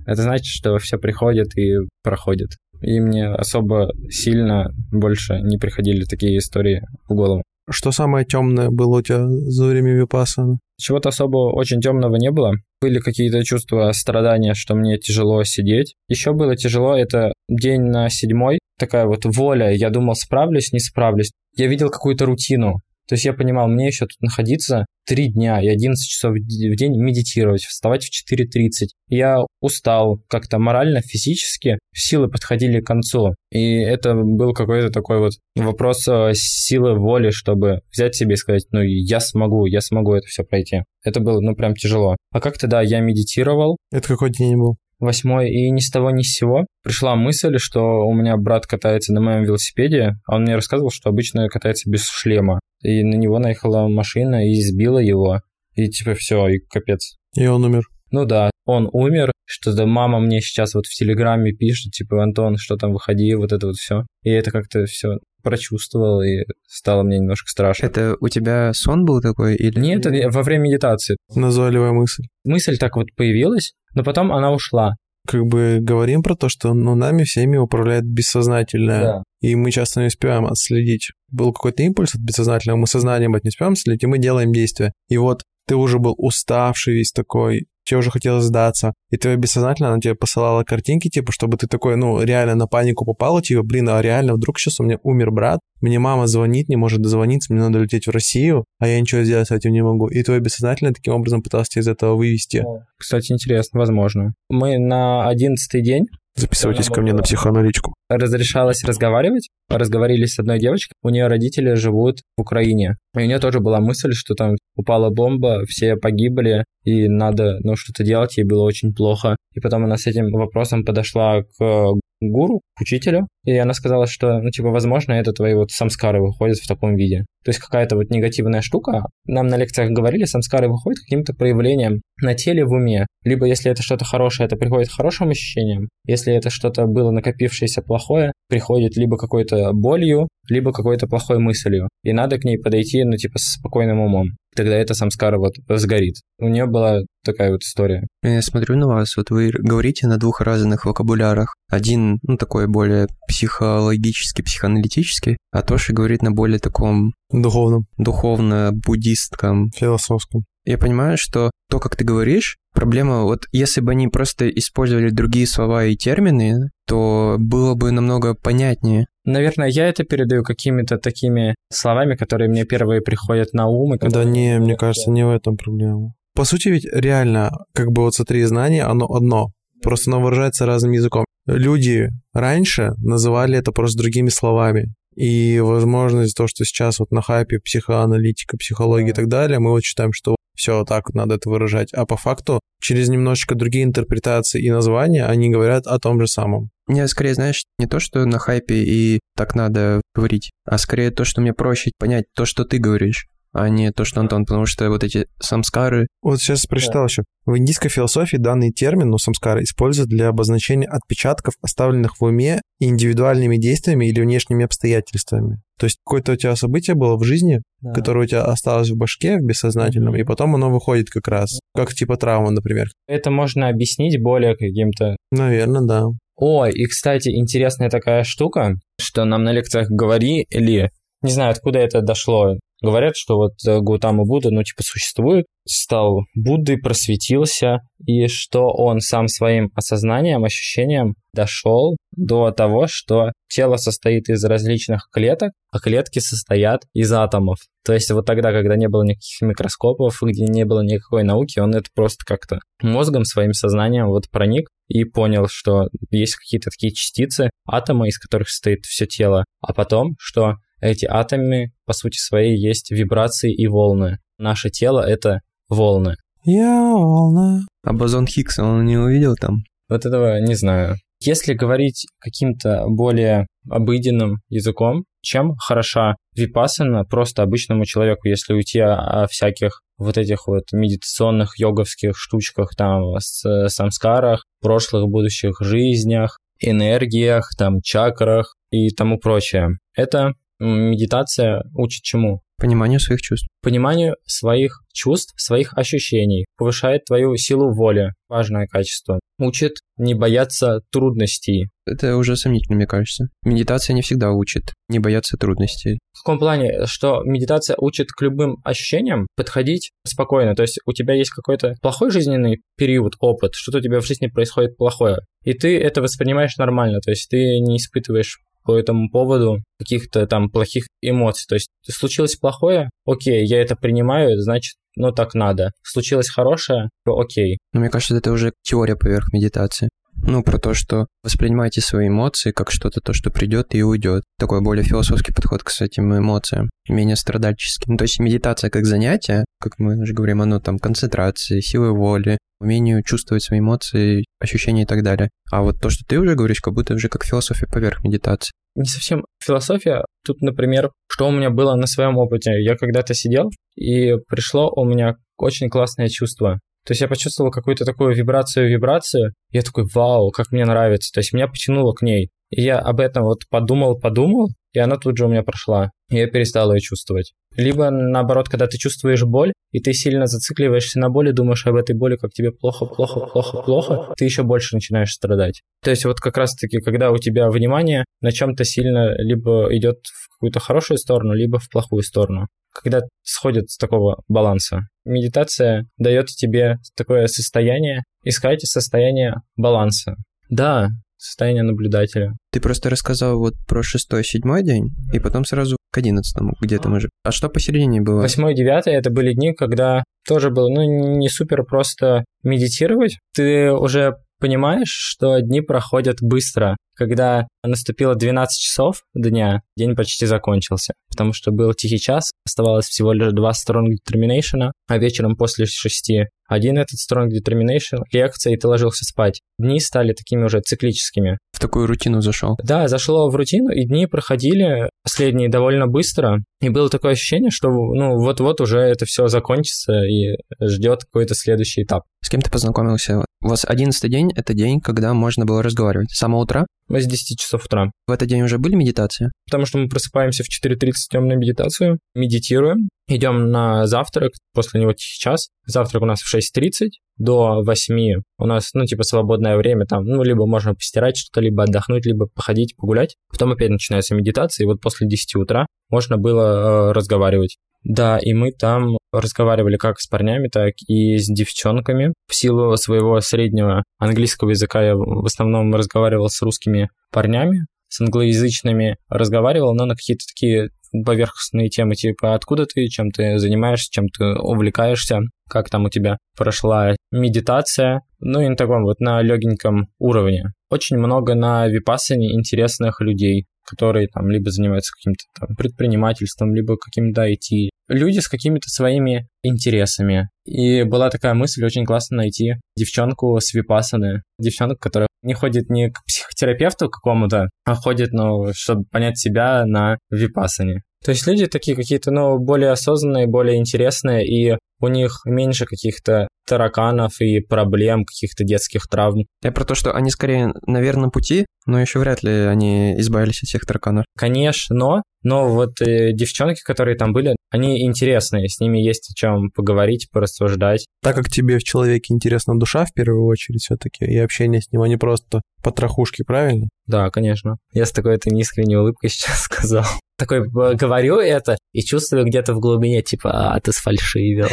Это значит, что все приходит и проходит. И мне особо сильно больше не приходили такие истории в голову.
Что самое темное было у тебя за время випассаны?
Чего-то особо очень темного не было. Были какие-то чувства страдания, что мне тяжело сидеть. Еще было тяжело, это день на седьмой, такая вот воля. Я думал, справлюсь, не справлюсь. Я видел какую-то рутину. То есть я понимал, мне еще тут находиться три дня и 11 часов в день медитировать, вставать в 4.30. Я устал как-то морально, физически, силы подходили к концу. И это был какой-то такой вот вопрос э, силы воли, чтобы взять себе и сказать, ну я смогу, я смогу это все пройти. Это было, ну, прям тяжело. А как-то, да, я медитировал.
Это какой день был?
Восьмой, и ни с того ни с сего пришла мысль, что у меня брат катается на моем велосипеде, а он мне рассказывал, что обычно катается без шлема. И на него наехала машина и сбила его. И типа все, и капец.
И он умер.
Ну да, он умер, что-то мама мне сейчас вот в Телеграме пишет, типа, Антон, что там, выходи, вот это вот все. И это как-то все прочувствовал, и стало мне немножко страшно.
Это у тебя сон был такой? Или...
Нет, это во время медитации.
Назойливая мысль.
Мысль так вот появилась, но потом она ушла.
Как бы говорим про то, что ну, нами всеми управляет бессознательное,
Да.
и мы часто не успеваем отследить. Был какой-то импульс от бессознательного, мы сознанием это не успеваем отследить, и мы делаем действия. И вот ты уже был уставший весь такой, тебе уже хотелось сдаться, и твое бессознательное, оно тебе посылало картинки, типа, чтобы ты такой, ну, реально на панику попал, типа, блин, а реально вдруг сейчас у меня умер брат, мне мама звонит, не может дозвониться, мне надо лететь в Россию, а я ничего сделать с этим не могу. И твое бессознательное таким образом пыталось тебя из этого вывести.
Кстати, интересно, возможно. Мы на одиннадцатый день
Записывайтесь ко мне на психоаналитику.
разрешалось разговаривать. Разговорились с одной девочкой. У нее родители живут в Украине. И у нее тоже была мысль, что там упала бомба, все погибли, и надо ну, что-то делать, ей было очень плохо. И потом она с этим вопросом подошла к гуру, к учителю, и она сказала, что, ну, типа, возможно, это твои вот самскары выходят в таком виде. То есть какая-то вот негативная штука. Нам на лекциях говорили, самскары выходят каким-то проявлением на теле, в уме. Либо если это что-то хорошее, это приходит хорошим ощущением. Если это что-то было накопившееся плохое, приходит либо какой-то болью, либо какой-то плохой мыслью. И надо к ней подойти, ну, типа, с спокойным умом. Тогда эта самскара вот сгорит. У нее была такая вот история.
Я смотрю на вас, вот вы говорите на двух разных вокабулярах. Один, ну, такой более психологический, психоаналитический, а Тоша говорит на более таком
Духовном,
духовно-буддистском.
философском.
Я понимаю, что то, как ты говоришь, проблема, вот если бы они просто использовали другие слова и термины, то было бы намного понятнее.
Наверное, я это передаю какими-то такими словами, которые мне первые приходят на ум. и
Да не, мне кажется, не в этом проблема. По сути ведь реально, как бы вот смотри, знание, оно одно, просто оно выражается разным языком. Люди раньше называли это просто другими словами. И, возможно, из-за того, что сейчас вот на хайпе психоаналитика, психология и так далее, мы вот считаем, что все так надо это выражать. А по факту, через немножечко другие интерпретации и названия, они говорят о том же самом.
Мне скорее, знаешь, не то, что на хайпе и так надо говорить, а скорее то, что мне проще понять то, что ты говоришь, а не то, что Антон, потому что вот эти самскары,
Вот сейчас прочитал еще. В индийской философии данный термин, ну, самскара, используют для обозначения отпечатков, оставленных в уме индивидуальными действиями или внешними обстоятельствами. То есть какое-то у тебя событие было в жизни, которое у тебя осталось в башке, в бессознательном, и потом оно выходит как раз, как типа травма, например.
Это можно объяснить более каким-то
Наверное, да.
Ой, и, кстати, интересная такая штука, что нам на лекциях говорили, не знаю, откуда это дошло, говорят, что вот э, Гаутама Будда, ну, типа, существует, стал Буддой, просветился, и что он сам своим осознанием, ощущением дошел до того, что тело состоит из различных клеток, а клетки состоят из атомов. То есть вот тогда, когда не было никаких микроскопов, где не было никакой науки, он это просто как-то мозгом, своим сознанием вот проник и понял, что есть какие-то такие частицы, атомы, из которых состоит все тело, а потом, что эти атомы, по сути своей, есть вибрации и волны. Наше тело — это волны.
Я волна.
а бозон Хиггса он не увидел там?
Вот этого не знаю. Если говорить каким-то более обыденным языком, чем хороша випассана просто обычному человеку, если уйти о, о всяких вот этих вот медитационных йоговских штучках, там, с, самскарах, прошлых, будущих жизнях, энергиях, там, чакрах и тому прочее. Это медитация учит чему?
Пониманию своих чувств.
Пониманию своих чувств, своих ощущений. Повышает твою силу воли. Важное качество. Учит не бояться трудностей.
Это уже сомнительно, мне кажется. Медитация не всегда учит не бояться трудностей.
В каком плане? Что медитация учит к любым ощущениям подходить спокойно. То есть у тебя есть какой-то плохой жизненный период, опыт, что-то у тебя в жизни происходит плохое. И ты это воспринимаешь нормально. То есть ты не испытываешь по этому поводу каких-то там плохих эмоций. То есть случилось плохое, окей, я это принимаю, значит, ну так надо. Случилось хорошее, окей.
Но мне кажется, это уже теория поверх медитации. Ну, про то, что воспринимайте свои эмоции как что-то, то, что придет и уйдет. Такой более философский подход к этим эмоциям, менее страдальческий. Ну, то есть медитация как занятие, как мы уже говорим, оно там концентрации, силы воли, умению чувствовать свои эмоции, ощущения и так далее. А вот то, что ты уже говоришь, как будто уже как философия поверх медитации.
Не совсем философия. Тут, например, что у меня было на своем опыте. Я когда-то сидел, и пришло у меня очень классное чувство. То есть я почувствовал какую-то такую вибрацию-вибрацию. Я такой, вау, как мне нравится. То есть меня потянуло к ней. И я об этом вот подумал, подумал, и она тут же у меня прошла. И я перестал ее чувствовать. Либо наоборот, когда ты чувствуешь боль, и ты сильно зацикливаешься на боли, думаешь об этой боли, как тебе плохо, плохо, плохо, плохо, ты еще больше начинаешь страдать. То есть вот как раз-таки, когда у тебя внимание на чем-то сильно либо идет в какую-то хорошую сторону, либо в плохую сторону. Когда сходит с такого баланса. Медитация дает тебе такое состояние, искать состояние баланса. Да, состояние наблюдателя.
Ты просто рассказал вот про шестой, седьмой день, и потом сразу к одиннадцатому где-то мы же. А что посередине было?
Восьмой, девятый — это были дни, когда тоже было, ну, не супер просто медитировать. Ты уже понимаешь, что дни проходят быстро. Когда наступило 12 часов дня, день почти закончился, потому что был тихий час, оставалось всего лишь два Strong Determination, а вечером после шести один этот Strong Determination, лекция, и ты ложился спать. Дни стали такими уже циклическими.
В такую рутину зашел?
Да, зашло в рутину, и дни проходили, последние довольно быстро, и было такое ощущение, что ну вот-вот уже это все закончится и ждет какой-то следующий этап.
С кем ты познакомился? У вас одиннадцатый день – это день, когда можно было разговаривать. С самого утра?
С 10 часов утра.
В этот день уже были медитации?
Потому что мы просыпаемся в 4.30, идем на медитацию, медитируем, идем на завтрак, после него тихий час. Завтрак у нас в 6.30 до 8 у нас, ну, типа, свободное время там, ну, либо можно постирать что-то, либо отдохнуть, либо походить, погулять. Потом опять начинается медитация, и вот после 10 утра можно было э, разговаривать. Да, и мы там разговаривали как с парнями, так и с девчонками. В силу своего среднего английского языка я в основном разговаривал с русскими парнями, с англоязычными разговаривал, но на какие-то такие поверхностные темы, типа откуда ты, чем ты занимаешься, чем ты увлекаешься, как там у тебя прошла медитация, ну и на таком вот на легеньком уровне. Очень много на випассане интересных людей, которые там либо занимаются каким-то там предпринимательством, либо каким-то IT. Люди с какими-то своими интересами. И была такая мысль очень классно найти девчонку с випасаны. Девчонку, которая не ходит не к психотерапевту какому-то, а ходит, ну, чтобы понять себя на випасане. То есть люди такие какие-то, ну, более осознанные, более интересные, и у них меньше каких-то тараканов и проблем, каких-то детских травм.
Я про то, что они скорее на верном пути, но еще вряд ли они избавились от всех тараканов.
Конечно, но вот э, девчонки, которые там были, они интересные, с ними есть о чем поговорить, порассуждать.
Так как тебе в человеке интересна душа в первую очередь все-таки, и общение с ним, а не просто потрохушки, правильно?
Да, конечно. Я с такой-то неискренней улыбкой сейчас сказал. Такой э, говорю это и чувствую где-то в глубине, типа, а, ты сфальшивил.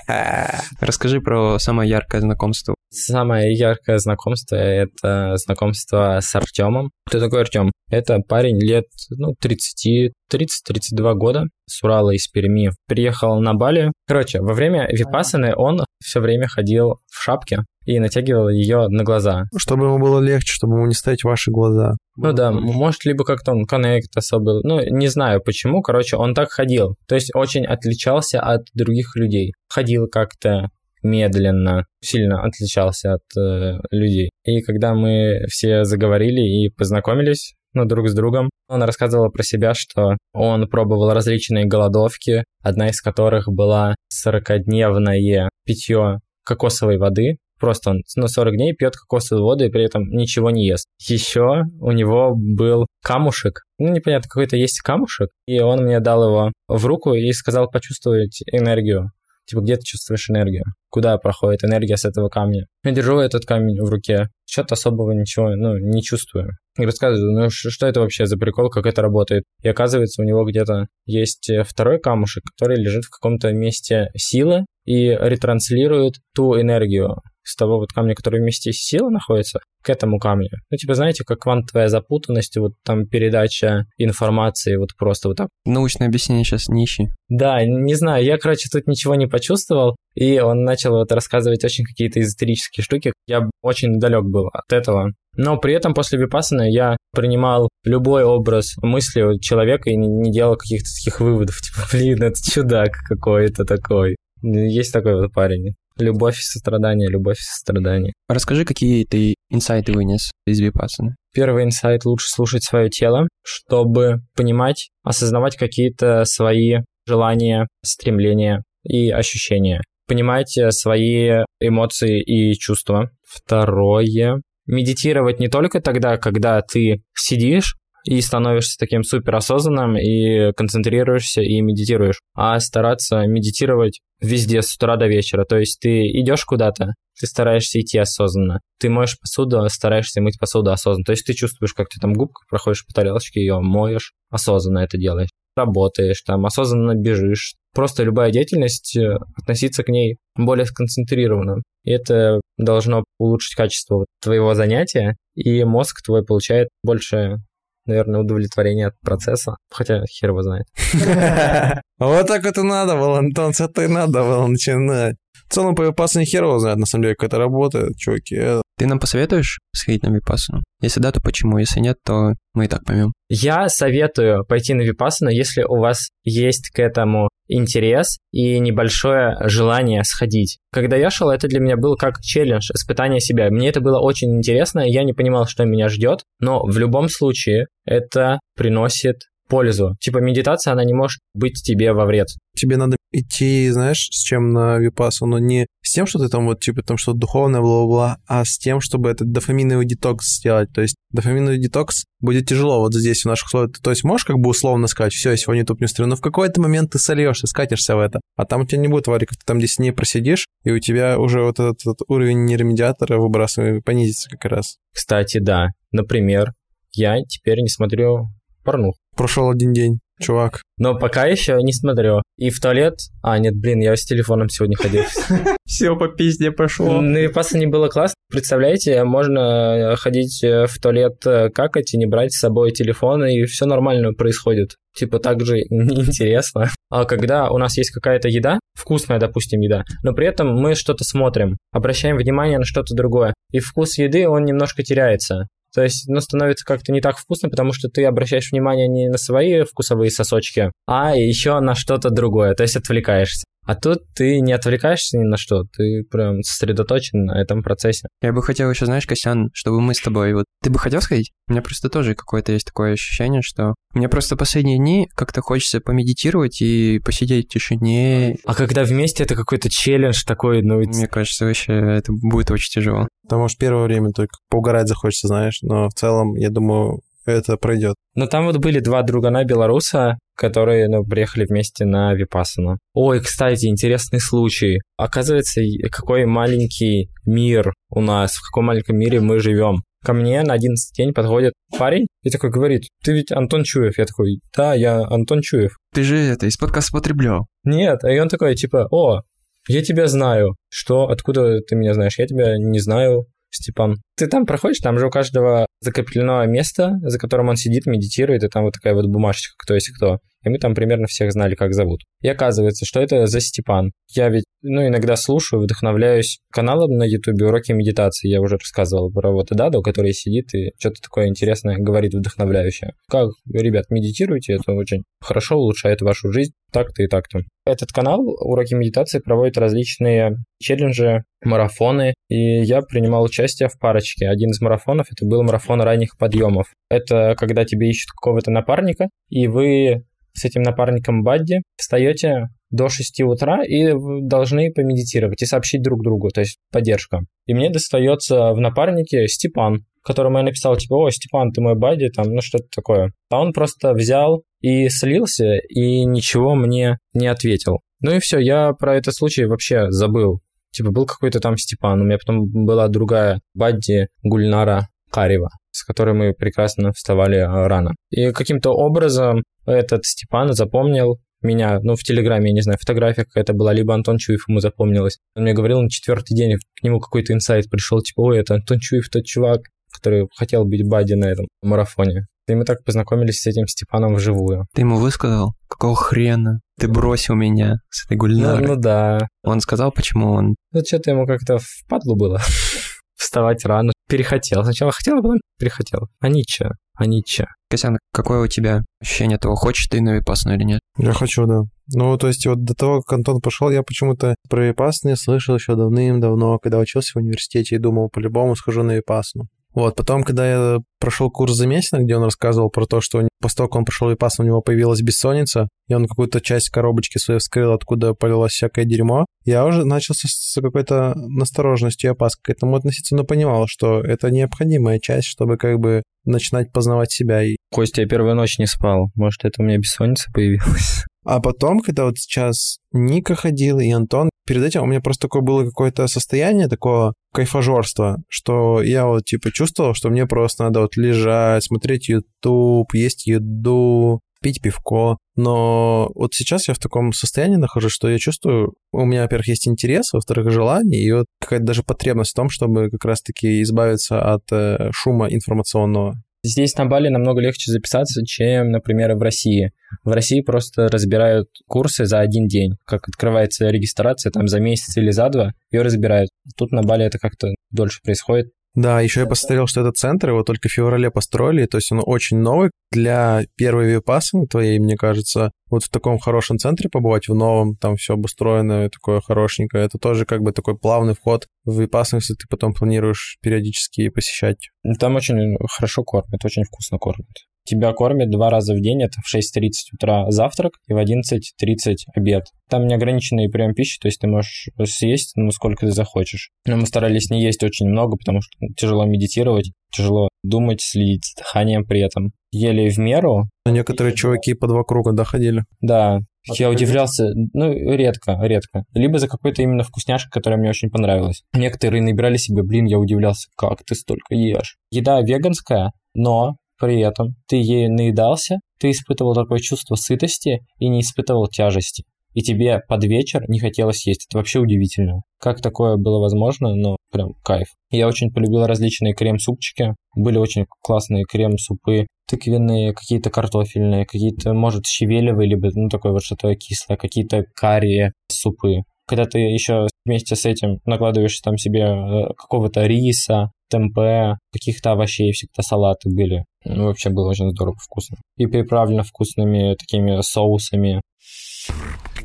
Расскажи про самое яркое знакомство.
Самое яркое знакомство — это знакомство с Артемом. Кто такой Артем? Это парень лет, ну, 30, 30-32 года с Урала из Перми. Приехал на Бали. Короче, во время випасаны он все время ходил в шапке и натягивал ее на глаза.
Чтобы ему было легче, чтобы ему не ставить ваши глаза.
Ну да, может, либо как-то он коннект особый. Ну, не знаю почему. Короче, он так ходил. То есть очень отличался от других людей. Ходил как-то медленно, сильно отличался от э, людей. И когда мы все заговорили и познакомились, ну, друг с другом. Он рассказывал про себя, что он пробовал различные голодовки, одна из которых была 40-дневное питье кокосовой воды, Просто он на 40 дней пьет кокосовую воду и при этом ничего не ест. Еще у него был камушек. Ну, непонятно, какой-то есть камушек. И он мне дал его в руку и сказал почувствовать энергию. Типа, где ты чувствуешь энергию? Куда проходит энергия с этого камня? Я держу этот камень в руке. Что-то особого ничего, ну, не чувствую. И рассказываю, ну, что это вообще за прикол, как это работает? И оказывается, у него где-то есть второй камушек, который лежит в каком-то месте силы и ретранслирует ту энергию, с того вот камня, который вместе сила находится, к этому камню. Ну, типа, знаете, как квантовая запутанность, вот там передача информации вот просто вот так.
Научное объяснение сейчас не ищи.
Да, не знаю, я, короче, тут ничего не почувствовал, и он начал вот рассказывать очень какие-то эзотерические штуки. Я очень далек был от этого. Но при этом после випассаны я принимал любой образ мысли человека и не, не делал каких-то таких выводов, типа, блин, это чудак какой-то такой. Есть такой вот парень. Любовь и сострадание, любовь и сострадание.
Расскажи, какие ты инсайты вынес из випассаны.
Первый инсайт – лучше слушать свое тело, чтобы понимать, осознавать какие-то свои желания, стремления и ощущения. Понимать свои эмоции и чувства. Второе – медитировать не только тогда, когда ты сидишь и становишься таким суперосознанным и концентрируешься и медитируешь, а стараться медитировать везде с утра до вечера. То есть ты идешь куда-то, ты стараешься идти осознанно. Ты моешь посуду, стараешься мыть посуду осознанно. То есть ты чувствуешь, как ты там губкой проходишь по тарелочке, ее моешь, осознанно это делаешь. Работаешь, там осознанно бежишь. Просто любая деятельность, э, относиться к ней более сконцентрированно. И это должно улучшить качество твоего занятия, и мозг твой получает больше наверное, удовлетворение от процесса. Хотя хер его знает.
Вот так это надо было, Антон, с этой надо было начинать. В целом, по Випассане хер его знает, на самом деле, как это работает, чуваки.
Ты нам посоветуешь сходить на Випассану? Если да, то почему? Если нет, то мы и так поймем.
Я советую пойти на Випассану, если у вас есть к этому интерес и небольшое желание сходить. Когда я шел, это для меня было как челлендж, испытание себя. Мне это было очень интересно, я не понимал, что меня ждет, но в любом случае это приносит пользу. Типа медитация, она не может быть тебе во вред.
Тебе надо идти, знаешь, с чем на випассану, не с тем, что ты там вот, типа, там что-то духовное, бла-бла-бла, а с тем, чтобы этот дофаминовый детокс сделать. То есть дофаминовый детокс будет тяжело вот здесь в наших условиях. То есть можешь как бы условно сказать, все, я сегодня YouTube не но в какой-то момент ты сольешься, скатишься в это. А там у тебя не будет вариков, ты там 10 дней просидишь, и у тебя уже вот этот, этот уровень нейромедиатора выбрасываемый понизится как раз.
Кстати, да. Например, я теперь не смотрю порнуху.
Прошел один день, чувак.
Но пока еще не смотрю. И в туалет... А, нет, блин, я с телефоном сегодня ходил.
Все по пизде пошло.
Ну и просто не было классно. Представляете, можно ходить в туалет э, какать и не брать с собой телефон, и все нормально происходит. Типа так же неинтересно. А когда у нас есть какая-то еда, вкусная, допустим, еда, но при этом мы что-то смотрим, обращаем внимание на что-то другое, и вкус еды, он немножко теряется. То есть, ну, становится как-то не так вкусно, потому что ты обращаешь внимание не на свои вкусовые сосочки, а еще на что-то другое, то есть отвлекаешься. А тут ты не отвлекаешься ни на что, ты прям сосредоточен на этом процессе.
Я бы хотел еще, знаешь, Костян, чтобы мы с тобой вот... Ты бы хотел сходить? У меня просто тоже какое-то есть такое ощущение, что мне просто последние дни как-то хочется помедитировать и посидеть в тишине.
А когда вместе это какой-то челлендж такой, ну...
Мне кажется, вообще это будет очень тяжело.
Потому что первое время только поугарать захочется, знаешь, но в целом, я думаю, это пройдет.
Но там вот были два другана белоруса, которые ну, приехали вместе на Випассану. Ой, кстати, интересный случай. Оказывается, какой маленький мир у нас, в каком маленьком мире мы живем. Ко мне на 11 день подходит парень и такой говорит, ты ведь Антон Чуев. Я такой, да, я Антон Чуев.
Ты же это, из подкаста потреблял.
Нет, и он такой, типа, о, я тебя знаю. Что? Откуда ты меня знаешь? Я тебя не знаю. Степан. Ты там проходишь, там же у каждого закреплено место, за которым он сидит, медитирует, и там вот такая вот бумажечка, кто есть кто. И мы там примерно всех знали, как зовут. И оказывается, что это за Степан. Я ведь, ну, иногда слушаю, вдохновляюсь каналом на Ютубе «Уроки медитации». Я уже рассказывал про вот Даду, который сидит и что-то такое интересное говорит, вдохновляющее. Как, ребят, медитируйте, это очень хорошо улучшает вашу жизнь так-то и так-то. Этот канал «Уроки медитации» проводит различные челленджи, марафоны, и я принимал участие в парочке. Один из марафонов это был марафон ранних подъемов. Это когда тебе ищут какого-то напарника, и вы с этим напарником Бадди встаете до 6 утра и должны помедитировать и сообщить друг другу, то есть поддержка. И мне достается в напарнике Степан, которому я написал, типа, о, Степан, ты мой бадди, там, ну что-то такое. А он просто взял и слился, и ничего мне не ответил. Ну и все, я про этот случай вообще забыл. Типа, был какой-то там Степан, у меня потом была другая Бадди Гульнара Карева, с которой мы прекрасно вставали а, рано. И каким-то образом этот Степан запомнил меня, ну, в Телеграме, я не знаю, фотография какая-то была, либо Антон Чуев ему запомнилась. Он мне говорил на четвертый день, к нему какой-то инсайт пришел, типа, ой, это Антон Чуев, тот чувак, который хотел быть Бади на этом марафоне. И мы так познакомились с этим Степаном вживую.
Ты ему высказал? Какого хрена? Ты бросил меня с этой Гульнарой.
Ну, ну да.
Он сказал, почему он...
Ну, что-то ему как-то впадло было. Вставать рано. Перехотел. Сначала хотел, а потом перехотел. А ничего. А ничего.
Косян, какое у тебя ощущение того, хочешь ты на Випасну или нет?
Я хочу, да. Ну, то есть вот до того, как Антон пошел, я почему-то про Випасны слышал еще давным-давно, когда учился в университете и думал, по-любому схожу на Випасну. Вот, потом, когда я прошел курс за месяц, где он рассказывал про то, что после того, как он прошел ИПАС, у него появилась бессонница, и он какую-то часть коробочки своей вскрыл, откуда полилось всякое дерьмо, я уже начал с какой-то настороженностью и опаской к этому относиться, но понимал, что это необходимая часть, чтобы как бы начинать познавать себя. И...
Костя, я первую ночь не спал. Может, это у меня бессонница появилась?
А потом, когда вот сейчас Ника ходил и Антон, перед этим у меня просто такое было какое-то состояние такого кайфажорства, что я вот типа чувствовал, что мне просто надо вот лежать, смотреть YouTube, есть еду, пить пивко. Но вот сейчас я в таком состоянии нахожусь, что я чувствую, у меня, во-первых, есть интерес, во-вторых, желание, и вот какая-то даже потребность в том, чтобы как раз-таки избавиться от э, шума информационного.
Здесь на Бали намного легче записаться, чем, например, в России. В России просто разбирают курсы за один день. Как открывается регистрация, там за месяц или за два, ее разбирают. Тут на Бали это как-то дольше происходит.
Да, еще я посмотрел, что этот центр его только в феврале построили, то есть он очень новый. Для первой випассаны твоей, мне кажется, вот в таком хорошем центре побывать, в новом, там все обустроено, такое хорошенькое, это тоже как бы такой плавный вход в випассану, если ты потом планируешь периодически посещать.
Там очень хорошо кормят, очень вкусно кормят. Тебя кормят два раза в день, это в 6.30 утра завтрак и в 11.30 обед. Там неограниченный прием пищи, то есть ты можешь съесть, ну, сколько ты захочешь. Но мы старались не есть очень много, потому что тяжело медитировать, тяжело думать, следить за дыханием при этом. Ели в меру.
А некоторые чуваки по два круга доходили.
Да, я удивлялся, ну, редко, редко. Либо за какой-то именно вкусняшкой, которая мне очень понравилась. Некоторые набирали себе, блин, я удивлялся, как ты столько ешь. Еда веганская, но при этом ты ею наедался, ты испытывал такое чувство сытости и не испытывал тяжести. И тебе под вечер не хотелось есть. Это вообще удивительно. Как такое было возможно, но прям кайф. Я очень полюбил различные крем-супчики. Были очень классные крем-супы, тыквенные, какие-то картофельные, какие-то, может, щавелевые, либо, ну, такое вот что-то кислое, какие-то карие супы. Когда ты еще вместе с этим накладываешь там себе э, какого-то риса, темпе, каких-то овощей, всегда салаты были. Ну, вообще было очень здорово, вкусно. И приправлено вкусными такими соусами.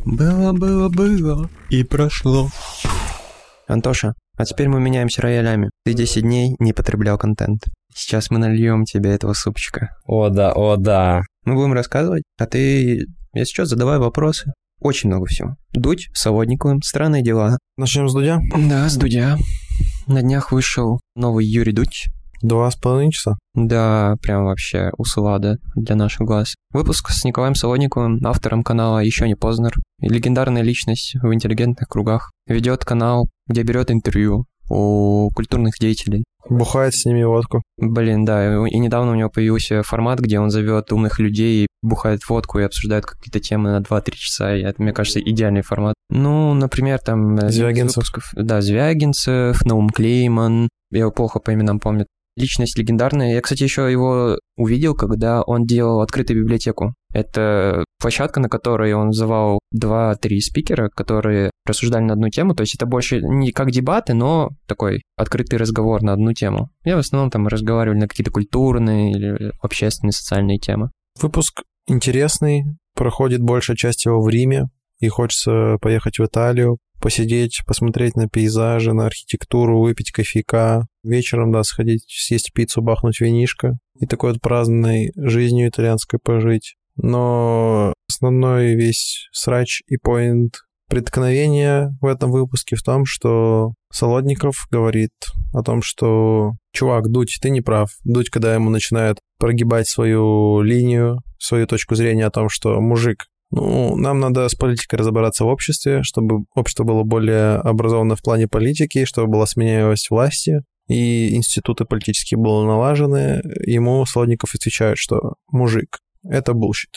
Было, было, было и прошло. Антоша, а теперь мы меняемся роялями. Ты 10 дней не потреблял контент. Сейчас мы нальем тебе этого супчика.
О да, о да.
Мы будем рассказывать, а ты, если что, задавай вопросы. Очень много всего. Дудь, Солодниковым, странные дела.
Начнем с Дудя?
Да, с Дудя. На днях вышел новый Юрий Дудь.
Два с половиной часа?
Да, прям вообще услада для наших глаз. Выпуск с Николаем Солодниковым, автором канала «Еще не Познер». Легендарная личность в интеллигентных кругах. Ведет канал, где берет интервью у культурных деятелей.
Бухает с ними водку.
Блин, да, и недавно у него появился формат, где он зовет умных людей, бухает водку и обсуждает какие-то темы на 2-3 часа, и это, мне кажется, идеальный формат. Ну, например, там... э,
Звягинцев.
выпусков- Да, Звягинцев, Наум Клейман, я его плохо по именам помню. Личность легендарная. Я, кстати, еще его увидел, когда он делал открытую библиотеку. Это площадка, на которой он звал два-три спикера, которые рассуждали на одну тему. То есть это больше не как дебаты, но такой открытый разговор на одну тему. Я в основном там разговаривали на какие-то культурные или общественные, социальные темы.
Выпуск интересный, проходит большая часть его в Риме, и хочется поехать в Италию, посидеть, посмотреть на пейзажи, на архитектуру, выпить кофейка, вечером, да, сходить, съесть пиццу, бахнуть винишко и такой вот праздной жизнью итальянской пожить. Но основной весь срач и поинт преткновения в этом выпуске в том, что Солодников говорит о том, что «Чувак, Дудь, ты не прав». Дудь, когда ему начинает прогибать свою линию, свою точку зрения о том, что мужик, ну, нам надо с политикой разобраться в обществе, чтобы общество было более образовано в плане политики, чтобы была сменяемость власти, и институты политические были налажены. Ему Солодников отвечает, что мужик, это bullshit.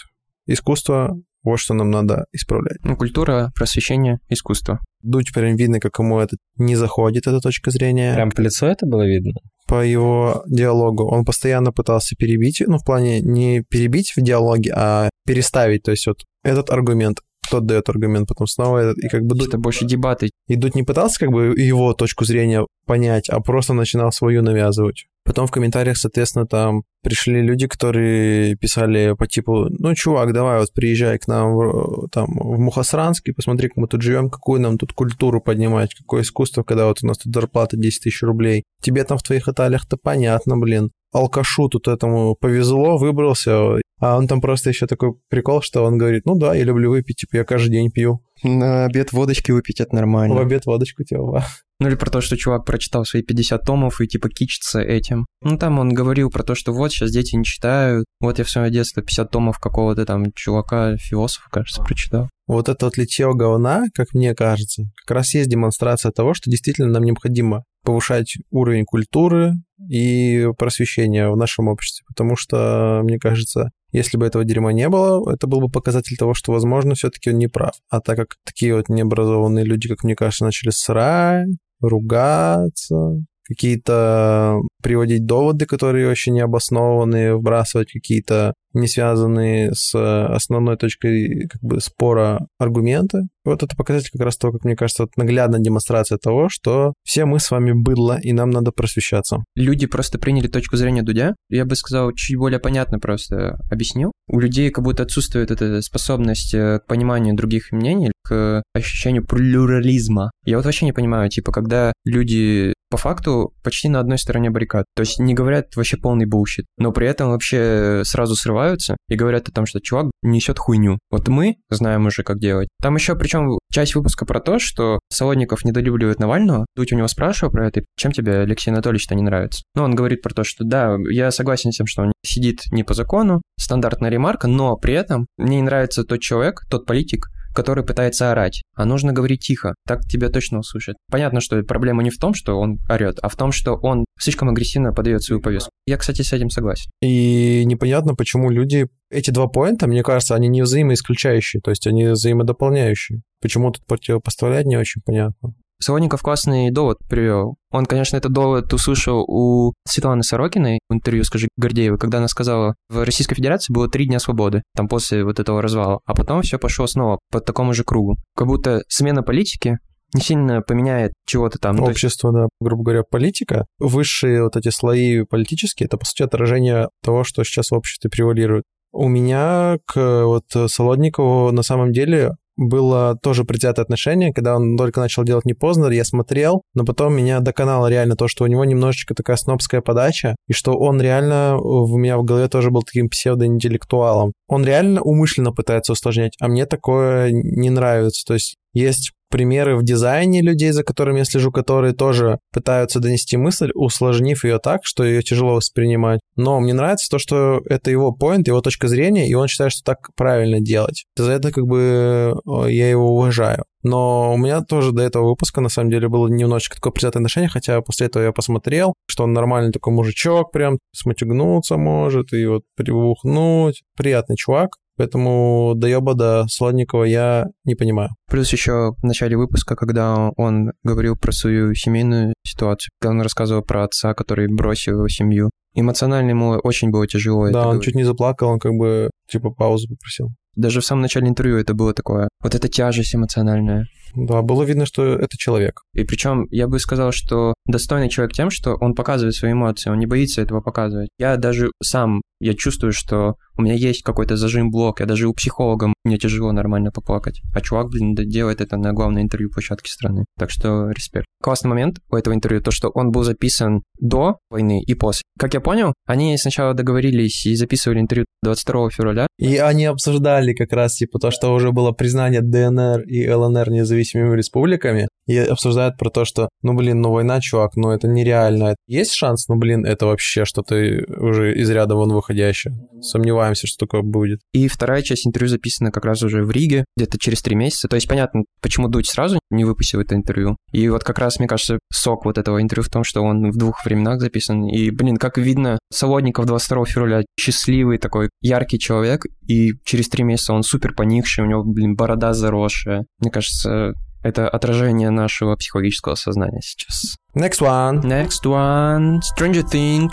Искусство вот что нам надо исправлять.
Ну, культура, просвещение, искусство.
Дудь прям видно, как ему это не заходит, эта точка зрения.
Прям по лицу это было видно?
По его диалогу. Он постоянно пытался перебить, ну, в плане не перебить в диалоге, а переставить. То есть вот этот аргумент, тот дает аргумент, потом снова этот, и как бы...
Это больше дебаты.
И Дудь не пытался как бы его точку зрения понять, а просто начинал свою навязывать. Потом в комментариях, соответственно, там пришли люди, которые писали по типу, ну, чувак, давай вот приезжай к нам в, там, в Мухосранск и посмотри, как мы тут живем, какую нам тут культуру поднимать, какое искусство, когда вот у нас тут зарплата 10 тысяч рублей. Тебе там в твоих Италиях-то понятно, блин. Алкашу тут этому повезло, выбрался, а он там просто еще такой прикол, что он говорит, ну да, я люблю выпить, типа я каждый день пью.
На обед водочки выпить это нормально.
В обед водочку типа.
Ну или про то, что чувак прочитал свои 50 томов и типа кичится этим. Ну там он говорил про то, что вот сейчас дети не читают. Вот я в свое детство 50 томов какого-то там чувака, философа, кажется, прочитал.
Вот это вот литье говна, как мне кажется, как раз есть демонстрация того, что действительно нам необходимо повышать уровень культуры и просвещения в нашем обществе. Потому что, мне кажется, если бы этого дерьма не было, это был бы показатель того, что, возможно, все-таки он не прав. А так как такие вот необразованные люди, как мне кажется, начали срать, ругаться, какие-то приводить доводы, которые очень необоснованные, вбрасывать какие-то не связанные с основной точкой как бы спора аргументы. Вот это показатель как раз того, как мне кажется, вот наглядная демонстрация того, что все мы с вами быдло, и нам надо просвещаться.
Люди просто приняли точку зрения Дудя. Я бы сказал, чуть более понятно просто объяснил. У людей как будто отсутствует эта способность э, к пониманию других мнений, к ощущению плюрализма. Я вот вообще не понимаю, типа, когда люди по факту почти на одной стороне баррикад. То есть не говорят вообще полный bullshit, но при этом вообще сразу срываются и говорят о том, что чувак несет хуйню. Вот мы знаем уже, как делать. Там еще причем часть выпуска про то, что Солодников недолюбливает Навального. Дудь у него спрашивал про это, чем тебе Алексей Анатольевич-то не нравится? Ну, он говорит про то, что да, я согласен с тем, что он сидит не по закону, стандартная ремарка, но при этом мне не нравится тот человек, тот политик, который пытается орать, а нужно говорить тихо, так тебя точно услышат. Понятно, что проблема не в том, что он орет, а в том, что он слишком агрессивно подает свою повестку. Я, кстати, с этим согласен.
И непонятно, почему люди... Эти два поинта, мне кажется, они не взаимоисключающие, то есть они взаимодополняющие. Почему тут противопоставлять, не очень понятно.
Солоников классный довод привел. Он, конечно, этот довод услышал у Светланы Сорокиной в интервью, скажи, Гордеевой, когда она сказала, в Российской Федерации было три дня свободы, там после вот этого развала, а потом все пошло снова по такому же кругу. Как будто смена политики не сильно поменяет чего-то там.
Общество, да, грубо говоря, политика. Высшие вот эти слои политические, это, по сути, отражение того, что сейчас в обществе превалирует. У меня к вот Солодникову на самом деле было тоже предвзятое отношение, когда он только начал делать не поздно, я смотрел, но потом меня доконало реально то, что у него немножечко такая снобская подача, и что он реально в меня в голове тоже был таким псевдоинтеллектуалом. Он реально умышленно пытается усложнять, а мне такое не нравится. То есть есть примеры в дизайне людей, за которыми я слежу, которые тоже пытаются донести мысль, усложнив ее так, что ее тяжело воспринимать. Но мне нравится то, что это его поинт, его точка зрения, и он считает, что так правильно делать. За это как бы я его уважаю. Но у меня тоже до этого выпуска, на самом деле, было немножечко такое предвзятое отношение, хотя после этого я посмотрел, что он нормальный такой мужичок, прям сматюгнуться может, и вот прибухнуть. Приятный чувак. Поэтому доеба до Сладникова я не понимаю.
Плюс еще в начале выпуска, когда он говорил про свою семейную ситуацию, когда он рассказывал про отца, который бросил его семью. Эмоционально ему очень было тяжело.
да, он
говорить.
чуть не заплакал, он как бы типа паузу попросил.
Даже в самом начале интервью это было такое. Вот эта тяжесть эмоциональная.
Да, было видно, что это человек.
И причем я бы сказал, что достойный человек тем, что он показывает свои эмоции, он не боится этого показывать. Я даже сам, я чувствую, что у меня есть какой-то зажим блок, я даже у психолога мне тяжело нормально поплакать. А чувак, блин, делает это на главной интервью площадке страны. Так что респект. Классный момент у этого интервью, то, что он был записан до войны и после. Как я понял, они сначала договорились и записывали интервью 22 февраля,
И они обсуждали как раз типа то, что уже было признание ДНР и ЛНР независимыми республиками, и обсуждают про то, что, ну, блин, ну, война, чувак, ну, это нереально. Есть шанс? Ну, блин, это вообще что-то уже из ряда вон выходящее. Сомневаемся, что такое будет.
И вторая часть интервью записана как раз уже в Риге, где-то через три месяца. То есть понятно, почему Дудь сразу не выпустил это интервью. И вот как раз, мне кажется, сок вот этого интервью в том, что он в двух временах записан. И, блин, как видно, Солодников 22 февраля счастливый такой, яркий человек, и через три месяца он супер поникший, у него, блин, борода заросшая. Мне кажется, это отражение нашего психологического сознания сейчас.
Next one.
Next one, Stranger Things,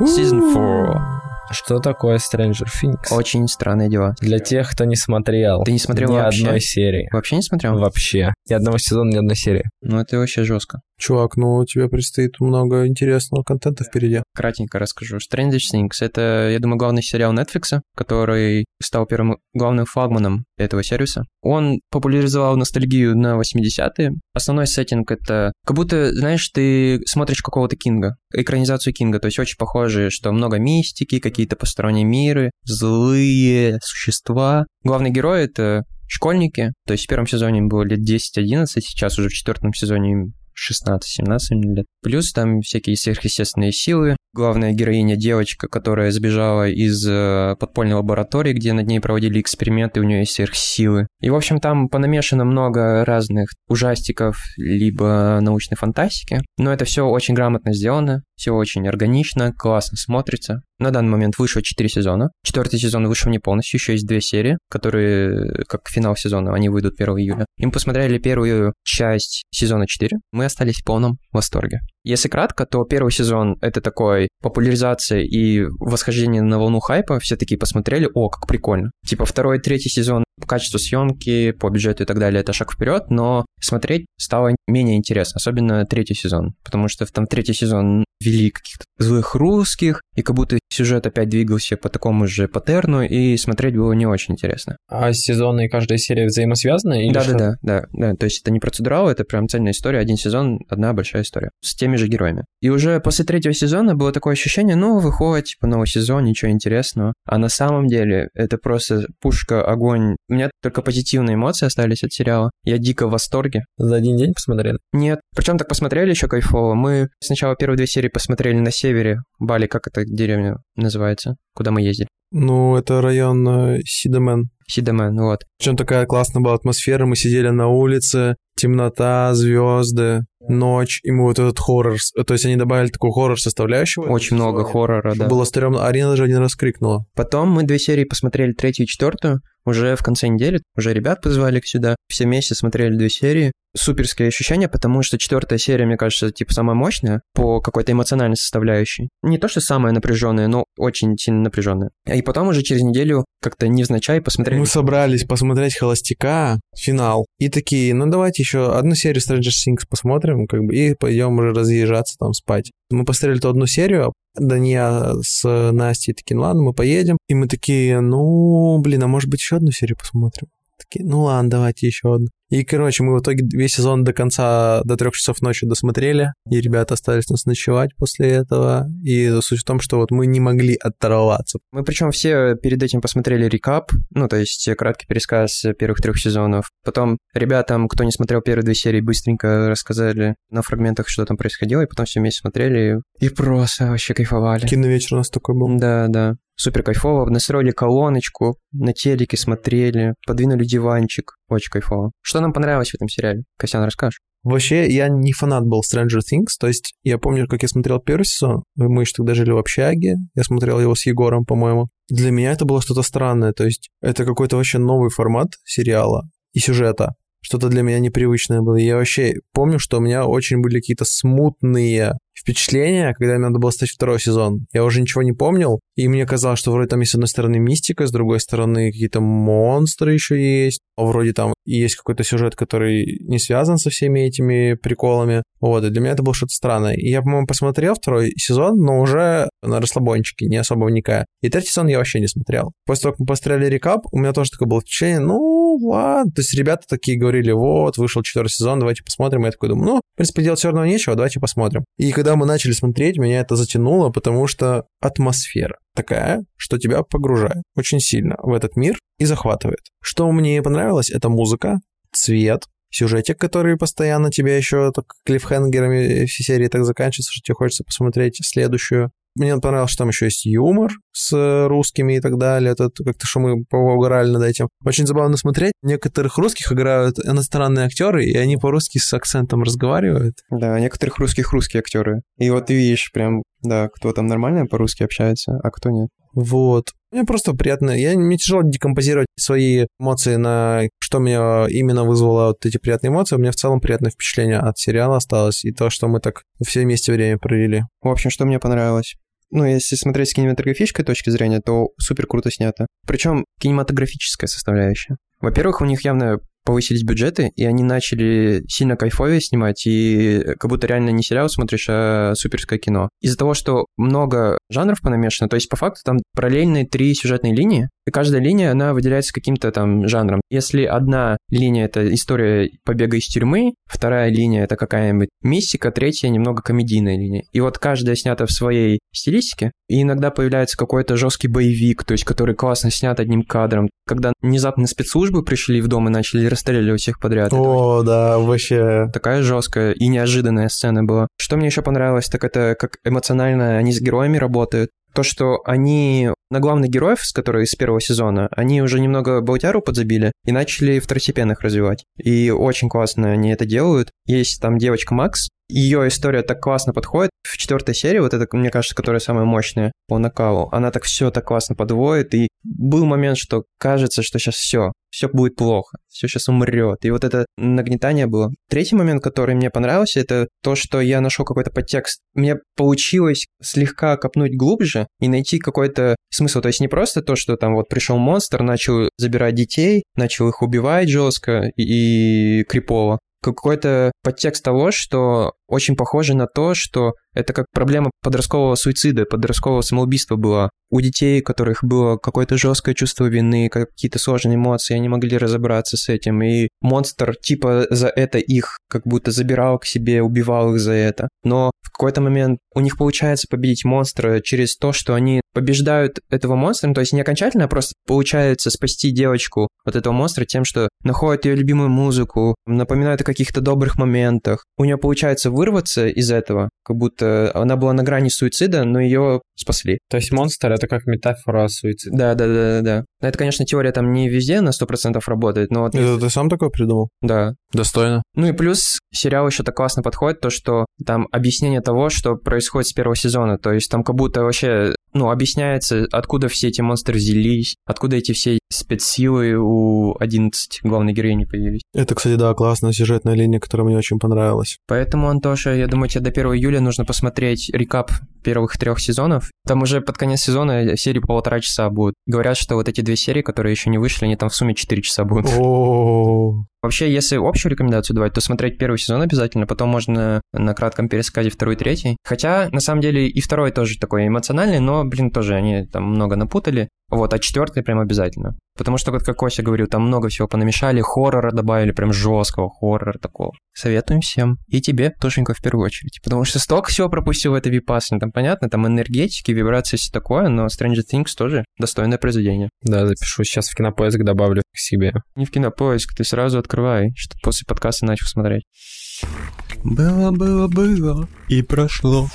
Season 4.
Что такое Stranger Things?
Очень странные дела.
Для тех, кто не смотрел.
Ты не смотрел
ни
вообще?
одной серии.
Вообще не смотрел?
Вообще. Ни одного сезона, ни одной серии.
Ну, это вообще жестко.
Чувак, ну, у тебя предстоит много интересного контента впереди.
Кратенько расскажу. Stranger Things — это, я думаю, главный сериал Netflix, который стал первым главным флагманом этого сервиса. Он популяризовал ностальгию на 80-е. Основной сеттинг — это как будто, знаешь, ты смотришь какого-то Кинга, экранизацию Кинга, то есть очень похоже, что много мистики, какие-то посторонние миры, злые существа. Главный герой — это школьники, то есть в первом сезоне им было лет 10-11, сейчас уже в четвертом сезоне им 16-17 лет. Плюс там всякие сверхъестественные силы. Главная героиня девочка, которая сбежала из э, подпольной лаборатории, где над ней проводили эксперименты, у нее есть сверхсилы. И, в общем, там понамешано много разных ужастиков, либо научной фантастики. Но это все очень грамотно сделано, все очень органично, классно смотрится. На данный момент вышло 4 сезона. Четвертый сезон вышел не полностью, еще есть две серии, которые, как финал сезона, они выйдут 1 июля. И мы посмотрели первую часть сезона 4. Мы остались в полном восторге. Если кратко, то первый сезон — это такой популяризация и восхождение на волну хайпа. Все такие посмотрели, о, как прикольно. Типа второй и третий сезон по качеству съемки, по бюджету и так далее, это шаг вперед, но смотреть стало менее интересно, особенно третий сезон, потому что там третий сезон ввели каких-то злых русских, и как будто сюжет опять двигался по такому же паттерну, и смотреть было не очень интересно.
А сезоны и каждая серия взаимосвязаны?
Да-да-да, да, да, то есть это не процедурал, это прям цельная история, один сезон, одна большая история, с теми же героями. И уже после третьего сезона было такое ощущение, ну, выходит, типа, новый сезон, ничего интересного. А на самом деле это просто пушка, огонь. У меня только позитивные эмоции остались от сериала. Я дико в восторге.
За один день посмотрели?
Нет. Причем так посмотрели еще кайфово. Мы сначала первые две серии посмотрели на севере Бали, как эта деревня называется, куда мы ездили.
Ну, это район э, Сидамен.
Сидамен, вот.
Причем такая классная была атмосфера, мы сидели на улице, темнота, звезды, ночь, и мы вот этот хоррор, то есть они добавили такую хоррор составляющую.
Очень много хоррора, да.
Было стрёмно, Арина даже один раз крикнула.
Потом мы две серии посмотрели, третью и четвертую, уже в конце недели, уже ребят позвали к сюда, все вместе смотрели две серии. Суперские ощущения, потому что четвертая серия, мне кажется, типа самая мощная по какой-то эмоциональной составляющей. Не то, что самая напряженная, но очень сильно напряженная. И потом уже через неделю как-то невзначай посмотрели.
Мы собрались посмотреть «Холостяка», финал, и такие, ну давайте еще одну серию Stranger Things посмотрим, как бы, и пойдем уже разъезжаться там спать. Мы посмотрели ту одну серию, Дания с Настей такие, ну ладно, мы поедем. И мы такие, ну, блин, а может быть еще одну серию посмотрим? Такие, ну ладно, давайте еще одну. И, короче, мы в итоге весь сезон до конца, до трех часов ночи досмотрели, и ребята остались нас ночевать после этого. И суть в том, что вот мы не могли оторваться.
Мы причем все перед этим посмотрели рекап, ну, то есть краткий пересказ первых трех сезонов. Потом ребятам, кто не смотрел первые две серии, быстренько рассказали на фрагментах, что там происходило, и потом все вместе смотрели и просто вообще кайфовали.
Киновечер у нас такой был.
Да, да. Супер кайфово. Настроили колоночку, на телеке смотрели, подвинули диванчик. Очень кайфово. Что нам понравилось в этом сериале? Костян, расскажешь?
Вообще, я не фанат был Stranger Things, то есть я помню, как я смотрел первый сезон, мы еще тогда жили в общаге, я смотрел его с Егором, по-моему, Для меня это было что-то странное, то есть это какой-то вообще новый формат сериала и сюжета. Что-то для меня непривычное было. Я вообще помню, что у меня очень были какие-то смутные впечатления, когда мне надо было стать второй сезон. Я уже ничего не помнил, и мне казалось, что вроде там есть с одной стороны мистика, с другой стороны какие-то монстры еще есть, а вроде там есть какой-то сюжет, который не связан со всеми этими приколами. Вот, и для меня это было что-то странное. И я, по-моему, посмотрел второй сезон, но уже на расслабончике, не особо вникая. И третий сезон я вообще не смотрел. После того, как мы постреляли рекап, у меня тоже такое было впечатление, ну, ладно. То есть ребята такие говорили, вот, вышел четвертый сезон, давайте посмотрим. Я такой думаю, ну, в принципе, делать все равно нечего, давайте посмотрим. И когда мы начали смотреть, меня это затянуло, потому что атмосфера такая, что тебя погружает очень сильно в этот мир и захватывает. Что мне понравилось, это музыка, цвет, сюжетик, который постоянно тебя еще так клиффхенгерами все серии так заканчивается, что тебе хочется посмотреть следующую. Мне понравилось, что там еще есть юмор с русскими и так далее. Это как-то, что мы поугорали над этим. Очень забавно смотреть. Некоторых русских играют иностранные актеры, и они по-русски с акцентом разговаривают.
Да, некоторых русских русские актеры. И вот ты видишь прям, да, кто там нормально по-русски общается, а кто нет.
Вот. Мне просто приятно. Я, мне тяжело декомпозировать свои эмоции на что меня именно вызвало вот эти приятные эмоции. У меня в целом приятное впечатление от сериала осталось и то, что мы так все вместе время провели.
В общем, что мне понравилось? Ну, если смотреть с кинематографической точки зрения, то супер круто снято. Причем кинематографическая составляющая. Во-первых, у них явно повысились бюджеты, и они начали сильно кайфовее снимать, и как будто реально не сериал смотришь, а суперское кино. Из-за того, что много жанров понамешано, то есть по факту там параллельные три сюжетные линии, и каждая линия, она выделяется каким-то там жанром. Если одна линия — это история побега из тюрьмы, вторая линия — это какая-нибудь мистика, третья — немного комедийная линия. И вот каждая снята в своей стилистике, и иногда появляется какой-то жесткий боевик, то есть который классно снят одним кадром. Когда внезапно спецслужбы пришли в дом и начали расстреливать всех подряд.
О, да, вообще.
Такая жесткая и неожиданная сцена была. Что мне еще понравилось, так это как эмоционально они с героями работают то, что они на главных героев, с которых из первого сезона, они уже немного Баутяру подзабили и начали второстепенных развивать. И очень классно они это делают. Есть там девочка Макс, ее история так классно подходит. В четвертой серии, вот это, мне кажется, которая самая мощная по накалу, она так все так классно подводит. И был момент, что кажется, что сейчас все, все будет плохо, все сейчас умрет. И вот это нагнетание было. Третий момент, который мне понравился, это то, что я нашел какой-то подтекст. Мне получилось слегка копнуть глубже и найти какой-то смысл. То есть не просто то, что там вот пришел монстр, начал забирать детей, начал их убивать жестко и, и крипово, какой-то подтекст того, что очень похоже на то, что это как проблема подросткового суицида, подросткового самоубийства была. У детей, у которых было какое-то жесткое чувство вины, какие-то сложные эмоции, они могли разобраться с этим. И монстр типа за это их как будто забирал к себе, убивал их за это. Но в какой-то момент у них получается победить монстра через то, что они побеждают этого монстра, ну, то есть не окончательно, а просто получается спасти девочку от этого монстра тем, что находят ее любимую музыку, напоминают о каких-то добрых моментах. У нее получается вырваться из этого, как будто она была на грани суицида, но ее спасли.
То есть монстр — это как метафора суицида.
Да, да, да, да, да. Это, конечно, теория там не везде на 100% работает, но вот...
Это ты сам такое придумал?
Да.
Достойно.
Ну и плюс сериал еще так классно подходит, то, что там объяснение того, что происходит с первого сезона. То есть там как будто вообще, ну, объясняется, откуда все эти монстры взялись, откуда эти все спецсилы у 11 главной героини появились.
Это, кстати, да, классная сюжетная линия, которая мне очень понравилась.
Поэтому, Антоша, я думаю, тебе до 1 июля нужно посмотреть рекап первых трех сезонов. Там уже под конец сезона серии по полтора часа будут. Говорят, что вот эти две серии, которые еще не вышли, они там в сумме 4 часа будут. Вообще, если общую рекомендацию давать, то смотреть первый сезон обязательно, потом можно на кратком пересказе второй и третий. Хотя, на самом деле, и второй тоже такой эмоциональный, но, блин, тоже они там много напутали. Вот, а четвертый прям обязательно. Потому что, вот как Кося говорил, там много всего понамешали, хоррора добавили, прям жесткого хоррора такого. Советуем всем. И тебе, Тошенька, в первую очередь. Потому что столько всего пропустил в этой випасне. Там, понятно, там энергетики, вибрации, все такое, но Stranger Things тоже достойное произведение.
Да, запишу. Сейчас в кинопоиск добавлю к себе.
Не в кинопоиск, ты сразу открывай, чтобы после подкаста начал смотреть. Было, было, было, и прошло.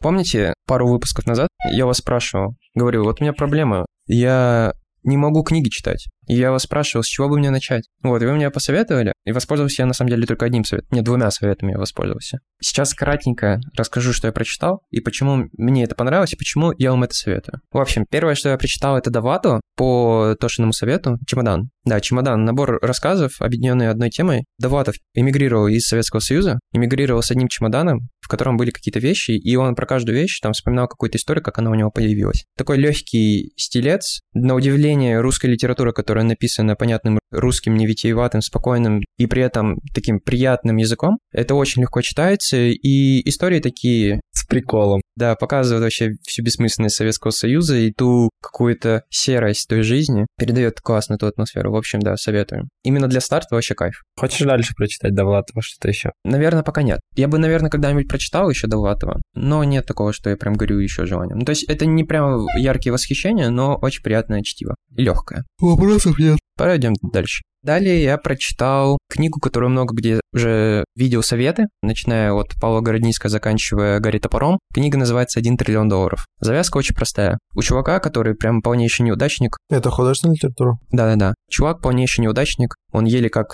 Помните, пару выпусков назад я вас спрашивал, говорю, вот у меня проблема, я не могу книги читать. И я вас спрашивал, с чего бы мне начать? Вот, и вы мне посоветовали, и воспользовался я на самом деле только одним советом. Не, двумя советами я воспользовался. Сейчас кратенько расскажу, что я прочитал, и почему мне это понравилось, и почему я вам это советую. В общем, первое, что я прочитал, это Давату по Тошиному совету «Чемодан». Да, «Чемодан» — набор рассказов, объединенный одной темой. Даватов эмигрировал из Советского Союза, эмигрировал с одним чемоданом, в котором были какие-то вещи, и он про каждую вещь там вспоминал какую-то историю, как она у него появилась. Такой легкий стилец, на удивление русской литературы, которая написана понятным русским, невитиеватым, спокойным и при этом таким приятным языком, это очень легко читается, и истории такие...
С приколом.
Да, показывают вообще всю бессмысленность Советского Союза и ту какую-то серость той жизни, передает классно ту атмосферу. В общем, да, советую. Именно для старта вообще кайф.
Хочешь дальше прочитать Довлатова что-то еще?
Наверное, пока нет. Я бы, наверное, когда-нибудь прочитал еще Довлатова, но нет такого, что я прям горю еще желанием. Ну, то есть это не прям яркие восхищения, но очень приятное чтиво. Легкое.
Вопросов нет.
Пойдем дальше. Далее я прочитал книгу, которую много где уже видел советы, начиная от Павла Городницкого, заканчивая Гарри Топором. Книга называется «Один триллион долларов». Завязка очень простая. У чувака, который прям полнейший неудачник...
Это художественная литература?
Да-да-да. Чувак полнейший неудачник, он еле как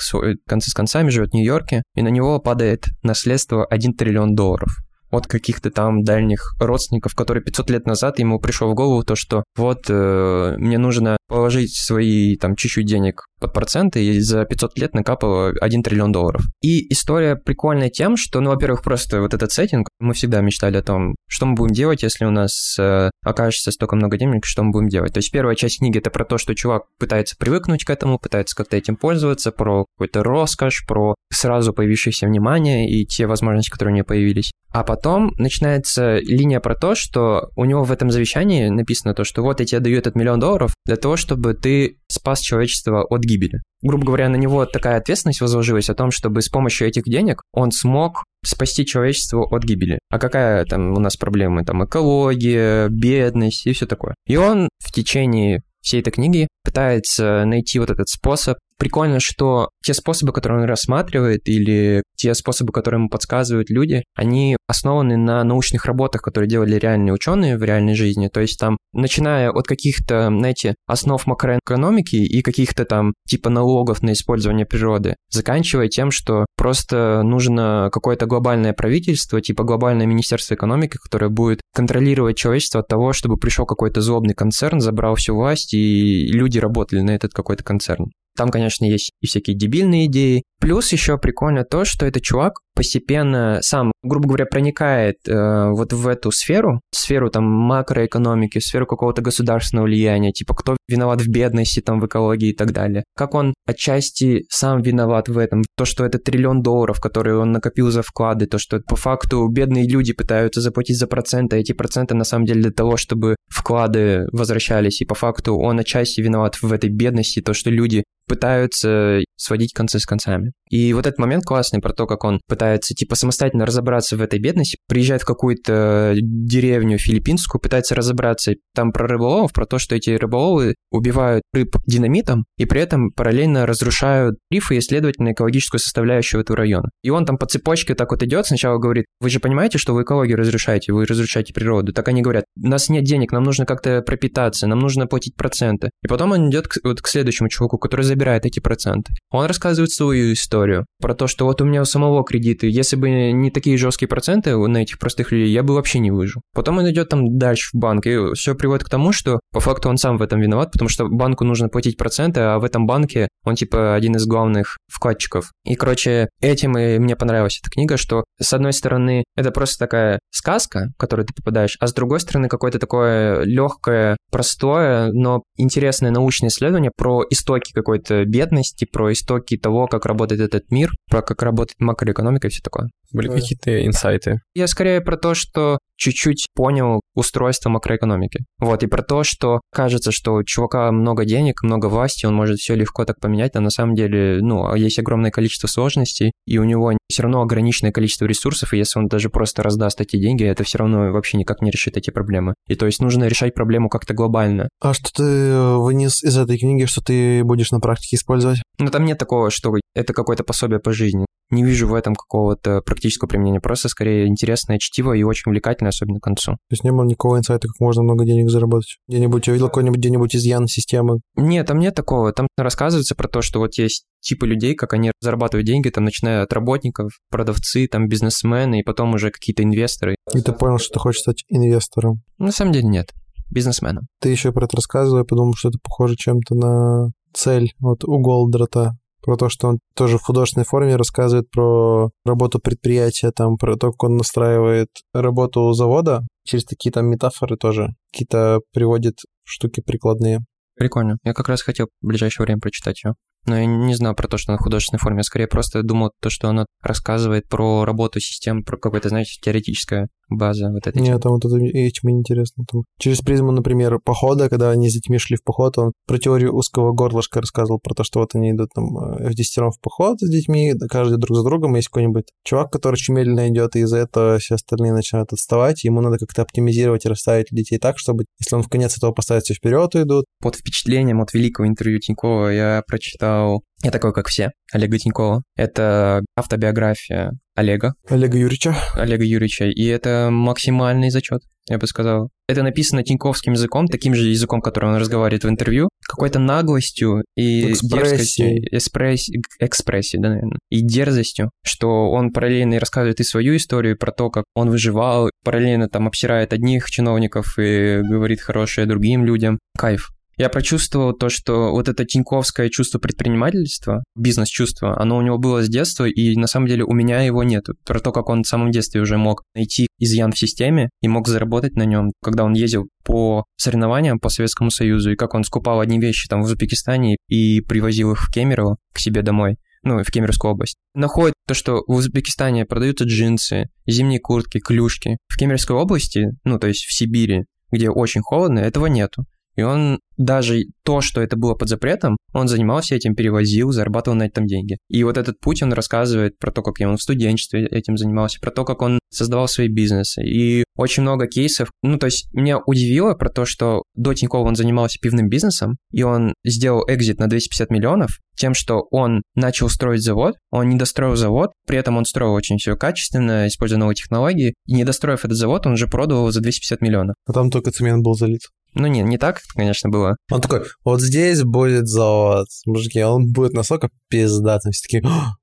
концы с концами живет в Нью-Йорке, и на него падает наследство 1 триллион долларов от каких-то там дальних родственников, которые 500 лет назад ему пришло в голову то, что вот э, мне нужно положить свои там чуть-чуть денег под проценты, и за 500 лет накапало 1 триллион долларов. И история прикольная тем, что, ну, во-первых, просто вот этот сеттинг, мы всегда мечтали о том, что мы будем делать, если у нас э, окажется столько много денег, что мы будем делать. То есть первая часть книги это про то, что чувак пытается привыкнуть к этому, пытается как-то этим пользоваться, про какой-то роскошь, про сразу появившееся внимание и те возможности, которые у него появились. А потом начинается линия про то, что у него в этом завещании написано то, что вот я тебе даю этот миллион долларов для того, чтобы ты спас человечество от гибели. Грубо говоря, на него такая ответственность возложилась о том, чтобы с помощью этих денег он смог спасти человечество от гибели. А какая там у нас проблема? Там экология, бедность и все такое. И он в течение всей этой книги пытается найти вот этот способ Прикольно, что те способы, которые он рассматривает, или те способы, которые ему подсказывают люди, они основаны на научных работах, которые делали реальные ученые в реальной жизни. То есть там, начиная от каких-то, знаете, основ макроэкономики и каких-то там типа налогов на использование природы, заканчивая тем, что просто нужно какое-то глобальное правительство, типа глобальное министерство экономики, которое будет контролировать человечество от того, чтобы пришел какой-то злобный концерн, забрал всю власть, и люди работали на этот какой-то концерн. Там, конечно, есть и всякие дебильные идеи. Плюс еще прикольно то, что этот чувак постепенно сам, грубо говоря, проникает э, вот в эту сферу, сферу там макроэкономики, сферу какого-то государственного влияния, типа кто виноват в бедности, там в экологии и так далее. Как он отчасти сам виноват в этом. То, что это триллион долларов, которые он накопил за вклады, то, что по факту бедные люди пытаются заплатить за проценты, а эти проценты на самом деле для того, чтобы вклады возвращались, и по факту он отчасти виноват в этой бедности, то, что люди пытаются сводить концы с концами. И вот этот момент классный про то, как он пытается, типа, самостоятельно разобраться в этой бедности, приезжает в какую-то деревню филиппинскую, пытается разобраться там про рыболовов, про то, что эти рыболовы убивают рыб динамитом и при этом параллельно разрушают рифы и, следовательно, экологическую составляющую этого района. И он там по цепочке так вот идет, сначала говорит, вы же понимаете, что вы экологию разрушаете, вы разрушаете природу. Так они говорят, у нас нет денег, нам нужно как-то пропитаться, нам нужно платить проценты. И потом он идет к, вот к следующему чуваку, который забирает эти проценты. Он рассказывает свою историю про то, что вот у меня у самого кредиты, если бы не такие жесткие проценты на этих простых людей, я бы вообще не выжил. Потом он идет там дальше в банк, и все приводит к тому, что по факту он сам в этом виноват, потому что банку нужно платить проценты, а в этом банке он типа один из главных вкладчиков. И, короче, этим и мне понравилась эта книга, что с одной стороны это просто такая сказка, в которую ты попадаешь, а с другой стороны какое-то такое легкое, простое, но интересное научное исследование про истоки какой-то бедности, про истоки того, как работает этот мир, про как работает макроэкономика и все такое.
Были какие-то инсайты?
Я скорее про то, что чуть-чуть понял устройство макроэкономики. Вот, и про то, что кажется, что у чувака много денег, много власти, он может все легко так поменять, а на самом деле, ну, есть огромное количество сложностей, и у него все равно ограниченное количество ресурсов, и если он даже просто раздаст эти деньги, это все равно вообще никак не решит эти проблемы. И то есть нужно решать проблему как-то глобально.
А что ты э, вынес из этой книги, что ты будешь на практике использовать?
Ну, там нет такого, что это какое-то пособие по жизни. Не вижу в этом какого-то практического применения. Просто скорее интересное чтиво и очень увлекательное, особенно к концу.
То есть не было никакого инсайта, как можно много денег заработать? Где-нибудь увидел какой-нибудь где-нибудь изъян системы?
Нет, там нет такого. Там рассказывается про то, что вот есть типы людей, как они зарабатывают деньги, там, начиная от работников, продавцы, там, бизнесмены, и потом уже какие-то инвесторы.
И ты понял, что ты хочешь стать инвестором?
На самом деле нет, бизнесменом.
Ты еще про это рассказывал, я подумал, что это похоже чем-то на цель вот у Голдрата про то, что он тоже в художественной форме рассказывает про работу предприятия, там, про то, как он настраивает работу завода, через такие там метафоры тоже какие-то приводит штуки прикладные.
Прикольно. Я как раз хотел в ближайшее время прочитать ее. Но я не знал про то, что она в художественной форме. Я скорее просто думал то, что она рассказывает про работу систем, про какое-то, знаете, теоретическая база вот этой.
Нет, там вот это этим интересно. Там, через призму, например, похода, когда они с детьми шли в поход, он про теорию узкого горлышка рассказывал, про то, что вот они идут там э, в десятером в поход с детьми, каждый друг за другом, есть какой-нибудь чувак, который очень медленно идет, и из-за этого все остальные начинают отставать, ему надо как-то оптимизировать и расставить детей так, чтобы, если он в конец этого поставит все вперед, идут.
Под впечатлением от великого интервью Тинькова я прочитал читал «Я такой, как все» Олега Тинькова. Это автобиография Олега.
Олега Юрьевича.
Олега Юрьевича. И это максимальный зачет, я бы сказал. Это написано тиньковским языком, таким же языком, которым он разговаривает в интервью, какой-то наглостью и дерзкостью, эспресс... экспрессией, да, наверное, и дерзостью, что он параллельно рассказывает и свою историю про то, как он выживал, параллельно там обсирает одних чиновников и говорит хорошее другим людям. Кайф. Я прочувствовал то, что вот это тиньковское чувство предпринимательства, бизнес-чувство, оно у него было с детства, и на самом деле у меня его нет. Про то, как он в самом детстве уже мог найти изъян в системе и мог заработать на нем, когда он ездил по соревнованиям по Советскому Союзу, и как он скупал одни вещи там в Узбекистане и привозил их в Кемерово к себе домой ну, в Кемеровскую область, находит то, что в Узбекистане продаются джинсы, зимние куртки, клюшки. В Кемеровской области, ну, то есть в Сибири, где очень холодно, этого нету. И он даже то, что это было под запретом, он занимался этим, перевозил, зарабатывал на этом деньги. И вот этот путь он рассказывает про то, как он в студенчестве этим занимался, про то, как он создавал свои бизнесы. И очень много кейсов. Ну, то есть меня удивило про то, что до Тинькова он занимался пивным бизнесом, и он сделал экзит на 250 миллионов тем, что он начал строить завод, он не достроил завод, при этом он строил очень все качественно, используя новые технологии, и не достроив этот завод, он уже продал его за 250 миллионов.
А там только цемент был залит.
Ну, не, не так, конечно, было.
Он такой, вот здесь будет завод. Мужики, он будет настолько пиздатым. Все такие,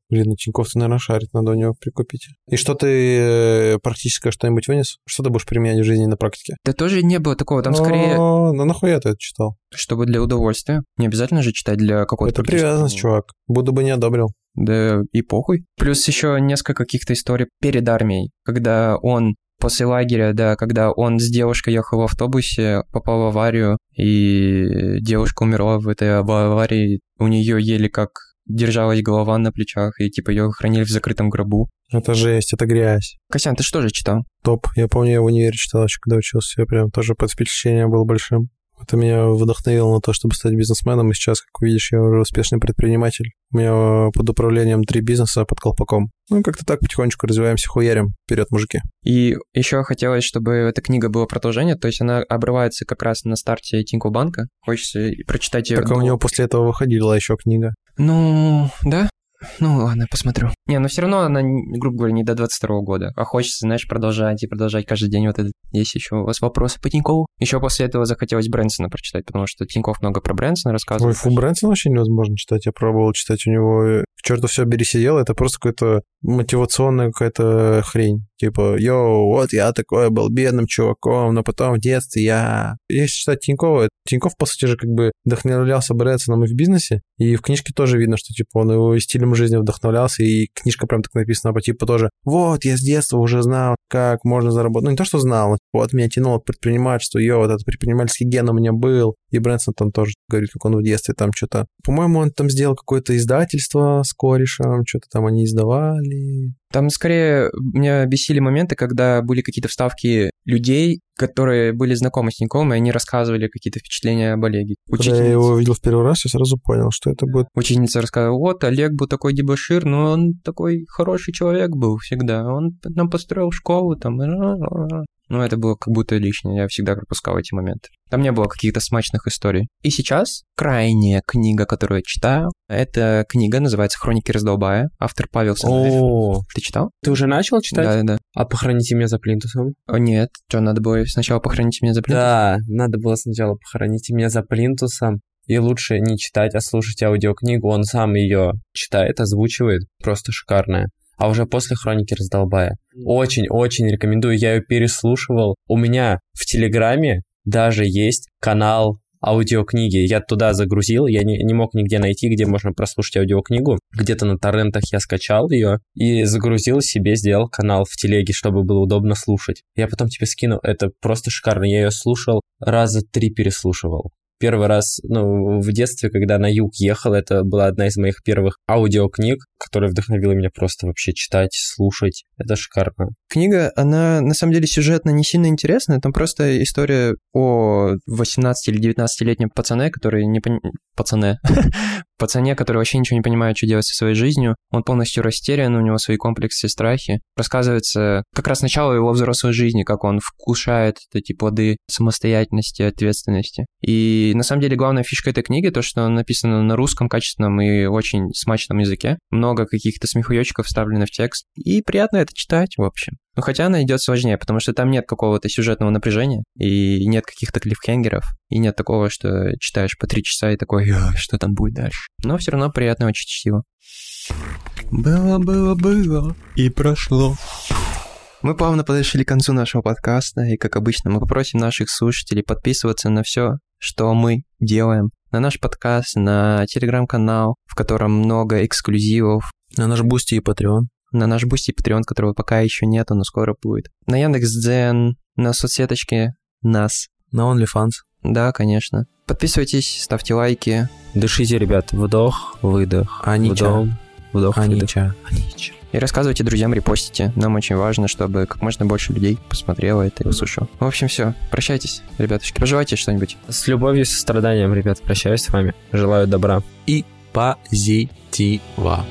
блин, ну Тинькофф, наверное, шарит, надо у него прикупить. И что ты э, практическое что-нибудь вынес? Что ты будешь применять в жизни на практике?
Да тоже не было такого, там скорее...
Ну, нахуя ты это читал?
Чтобы для удовольствия. Не обязательно же читать для какого-то...
Это привязанность, чувак. Буду бы не одобрил.
Да и похуй. Плюс еще несколько каких-то историй перед армией, когда он после лагеря, да, когда он с девушкой ехал в автобусе, попал в аварию, и девушка умерла в этой аварии. У нее еле как держалась голова на плечах, и типа ее хранили в закрытом гробу.
Это жесть, это грязь.
Костян, ты что же читал?
Топ. Я помню, я в универе читал еще, когда учился. Я прям тоже под впечатлением был большим. Это меня вдохновило на то, чтобы стать бизнесменом, и сейчас, как увидишь, я уже успешный предприниматель. У меня под управлением три бизнеса под колпаком. Ну, как-то так потихонечку развиваемся, хуярим. Вперед, мужики.
И еще хотелось, чтобы эта книга была продолжение, то есть она обрывается как раз на старте Тинькофф банка. Хочется прочитать ее.
Так а у него после этого выходила еще книга.
Ну, да, ну ладно, посмотрю. Не, но все равно она, грубо говоря, не до 22 года. А хочется, знаешь, продолжать и продолжать каждый день вот это. Есть еще у вас вопросы по Тинькову? Еще после этого захотелось Брэнсона прочитать, потому что Тиньков много про Брэнсона рассказывает.
Ой, фу, Брэнсона вообще невозможно читать. Я пробовал читать у него к черту все пересидел, это просто какая-то мотивационная какая-то хрень. Типа, йоу, вот я такой был бедным чуваком, но потом в детстве я... Если читать Тинькова, Тиньков, по сути же, как бы вдохновлялся Брэнсоном и в бизнесе, и в книжке тоже видно, что, типа, он его стилем жизни вдохновлялся, и книжка прям так написана по типу тоже, вот, я с детства уже знал, как можно заработать. Ну, не то, что знал, вот меня тянуло к предпринимательству, йоу, вот этот предпринимательский ген у меня был, и Брэнсон там тоже говорит, как он в детстве там что-то... По-моему, он там сделал какое-то издательство с корешем, что-то там они издавали.
Там скорее меня бесили моменты, когда были какие-то вставки людей, которые были знакомы с Тиньковым, и они рассказывали какие-то впечатления об Олеге.
Учительница... Когда я его видел в первый раз, я сразу понял, что это будет...
Ученица рассказывала, вот, Олег был такой дебошир, но он такой хороший человек был всегда. Он нам построил школу, там... Ну, это было как будто лишнее, я всегда пропускал эти моменты. Там не было каких-то смачных историй. И сейчас крайняя книга, которую я читаю, это книга, называется «Хроники раздолбая», автор Павел Санаев. Ты читал?
ты уже начал читать?
Да, да.
А похороните меня за плинтусом?
О, нет, что, надо было сначала похоронить меня за плинтус?
Да, надо было сначала похороните меня за плинтусом. И лучше не читать, а слушать аудиокнигу. Он сам ее читает, озвучивает. Просто шикарная. А уже после хроники раздолбая. Очень-очень рекомендую. Я ее переслушивал. У меня в Телеграме даже есть канал аудиокниги. Я туда загрузил, я не, не мог нигде найти, где можно прослушать аудиокнигу. Где-то на торрентах я скачал ее и загрузил себе, сделал канал в телеге, чтобы было удобно слушать. Я потом тебе скину, это просто шикарно. Я ее слушал, раза три переслушивал. Первый раз, ну, в детстве, когда на юг ехал, это была одна из моих первых аудиокниг, которая вдохновила меня просто вообще читать, слушать. Это шикарно.
Книга, она на самом деле сюжетно не сильно интересная, там просто история о 18 или 19-летнем пацане, который не пон... пацане, пацане, который вообще ничего не понимает, что делать со своей жизнью. Он полностью растерян, у него свои комплексы, страхи. Рассказывается как раз начало его взрослой жизни, как он вкушает эти плоды самостоятельности, ответственности. И на самом деле главная фишка этой книги то, что она написана на русском качественном и очень смачном языке. Много каких-то смехуёчков вставлено в текст. И приятно это читать, в общем. Ну, хотя она идет сложнее, потому что там нет какого-то сюжетного напряжения, и нет каких-то клифхенгеров, и нет такого, что читаешь по три часа и такой, «Ой, что там будет дальше. Но все равно приятно очень чтиво. Было, было, было, и прошло. Мы плавно подошли к концу нашего подкаста, и, как обычно, мы попросим наших слушателей подписываться на все, что мы делаем. На наш подкаст, на телеграм-канал, в котором много эксклюзивов,
На наш Boosty и Patreon.
На наш Boosty Patreon, которого пока еще нету, но скоро будет. На Яндекс.Дзен, на соцсеточке нас.
На OnlyFans.
Да, конечно. Подписывайтесь, ставьте лайки.
Дышите, ребят, вдох, выдох.
Анича.
Вдох, вдох, выдох.
Анича.
И рассказывайте друзьям, репостите. Нам очень важно, чтобы как можно больше людей посмотрело это и услышало. В общем, все. Прощайтесь, ребятушки. Пожелайте что-нибудь.
С любовью и состраданием, ребят, прощаюсь с вами. Желаю добра.
И позитива.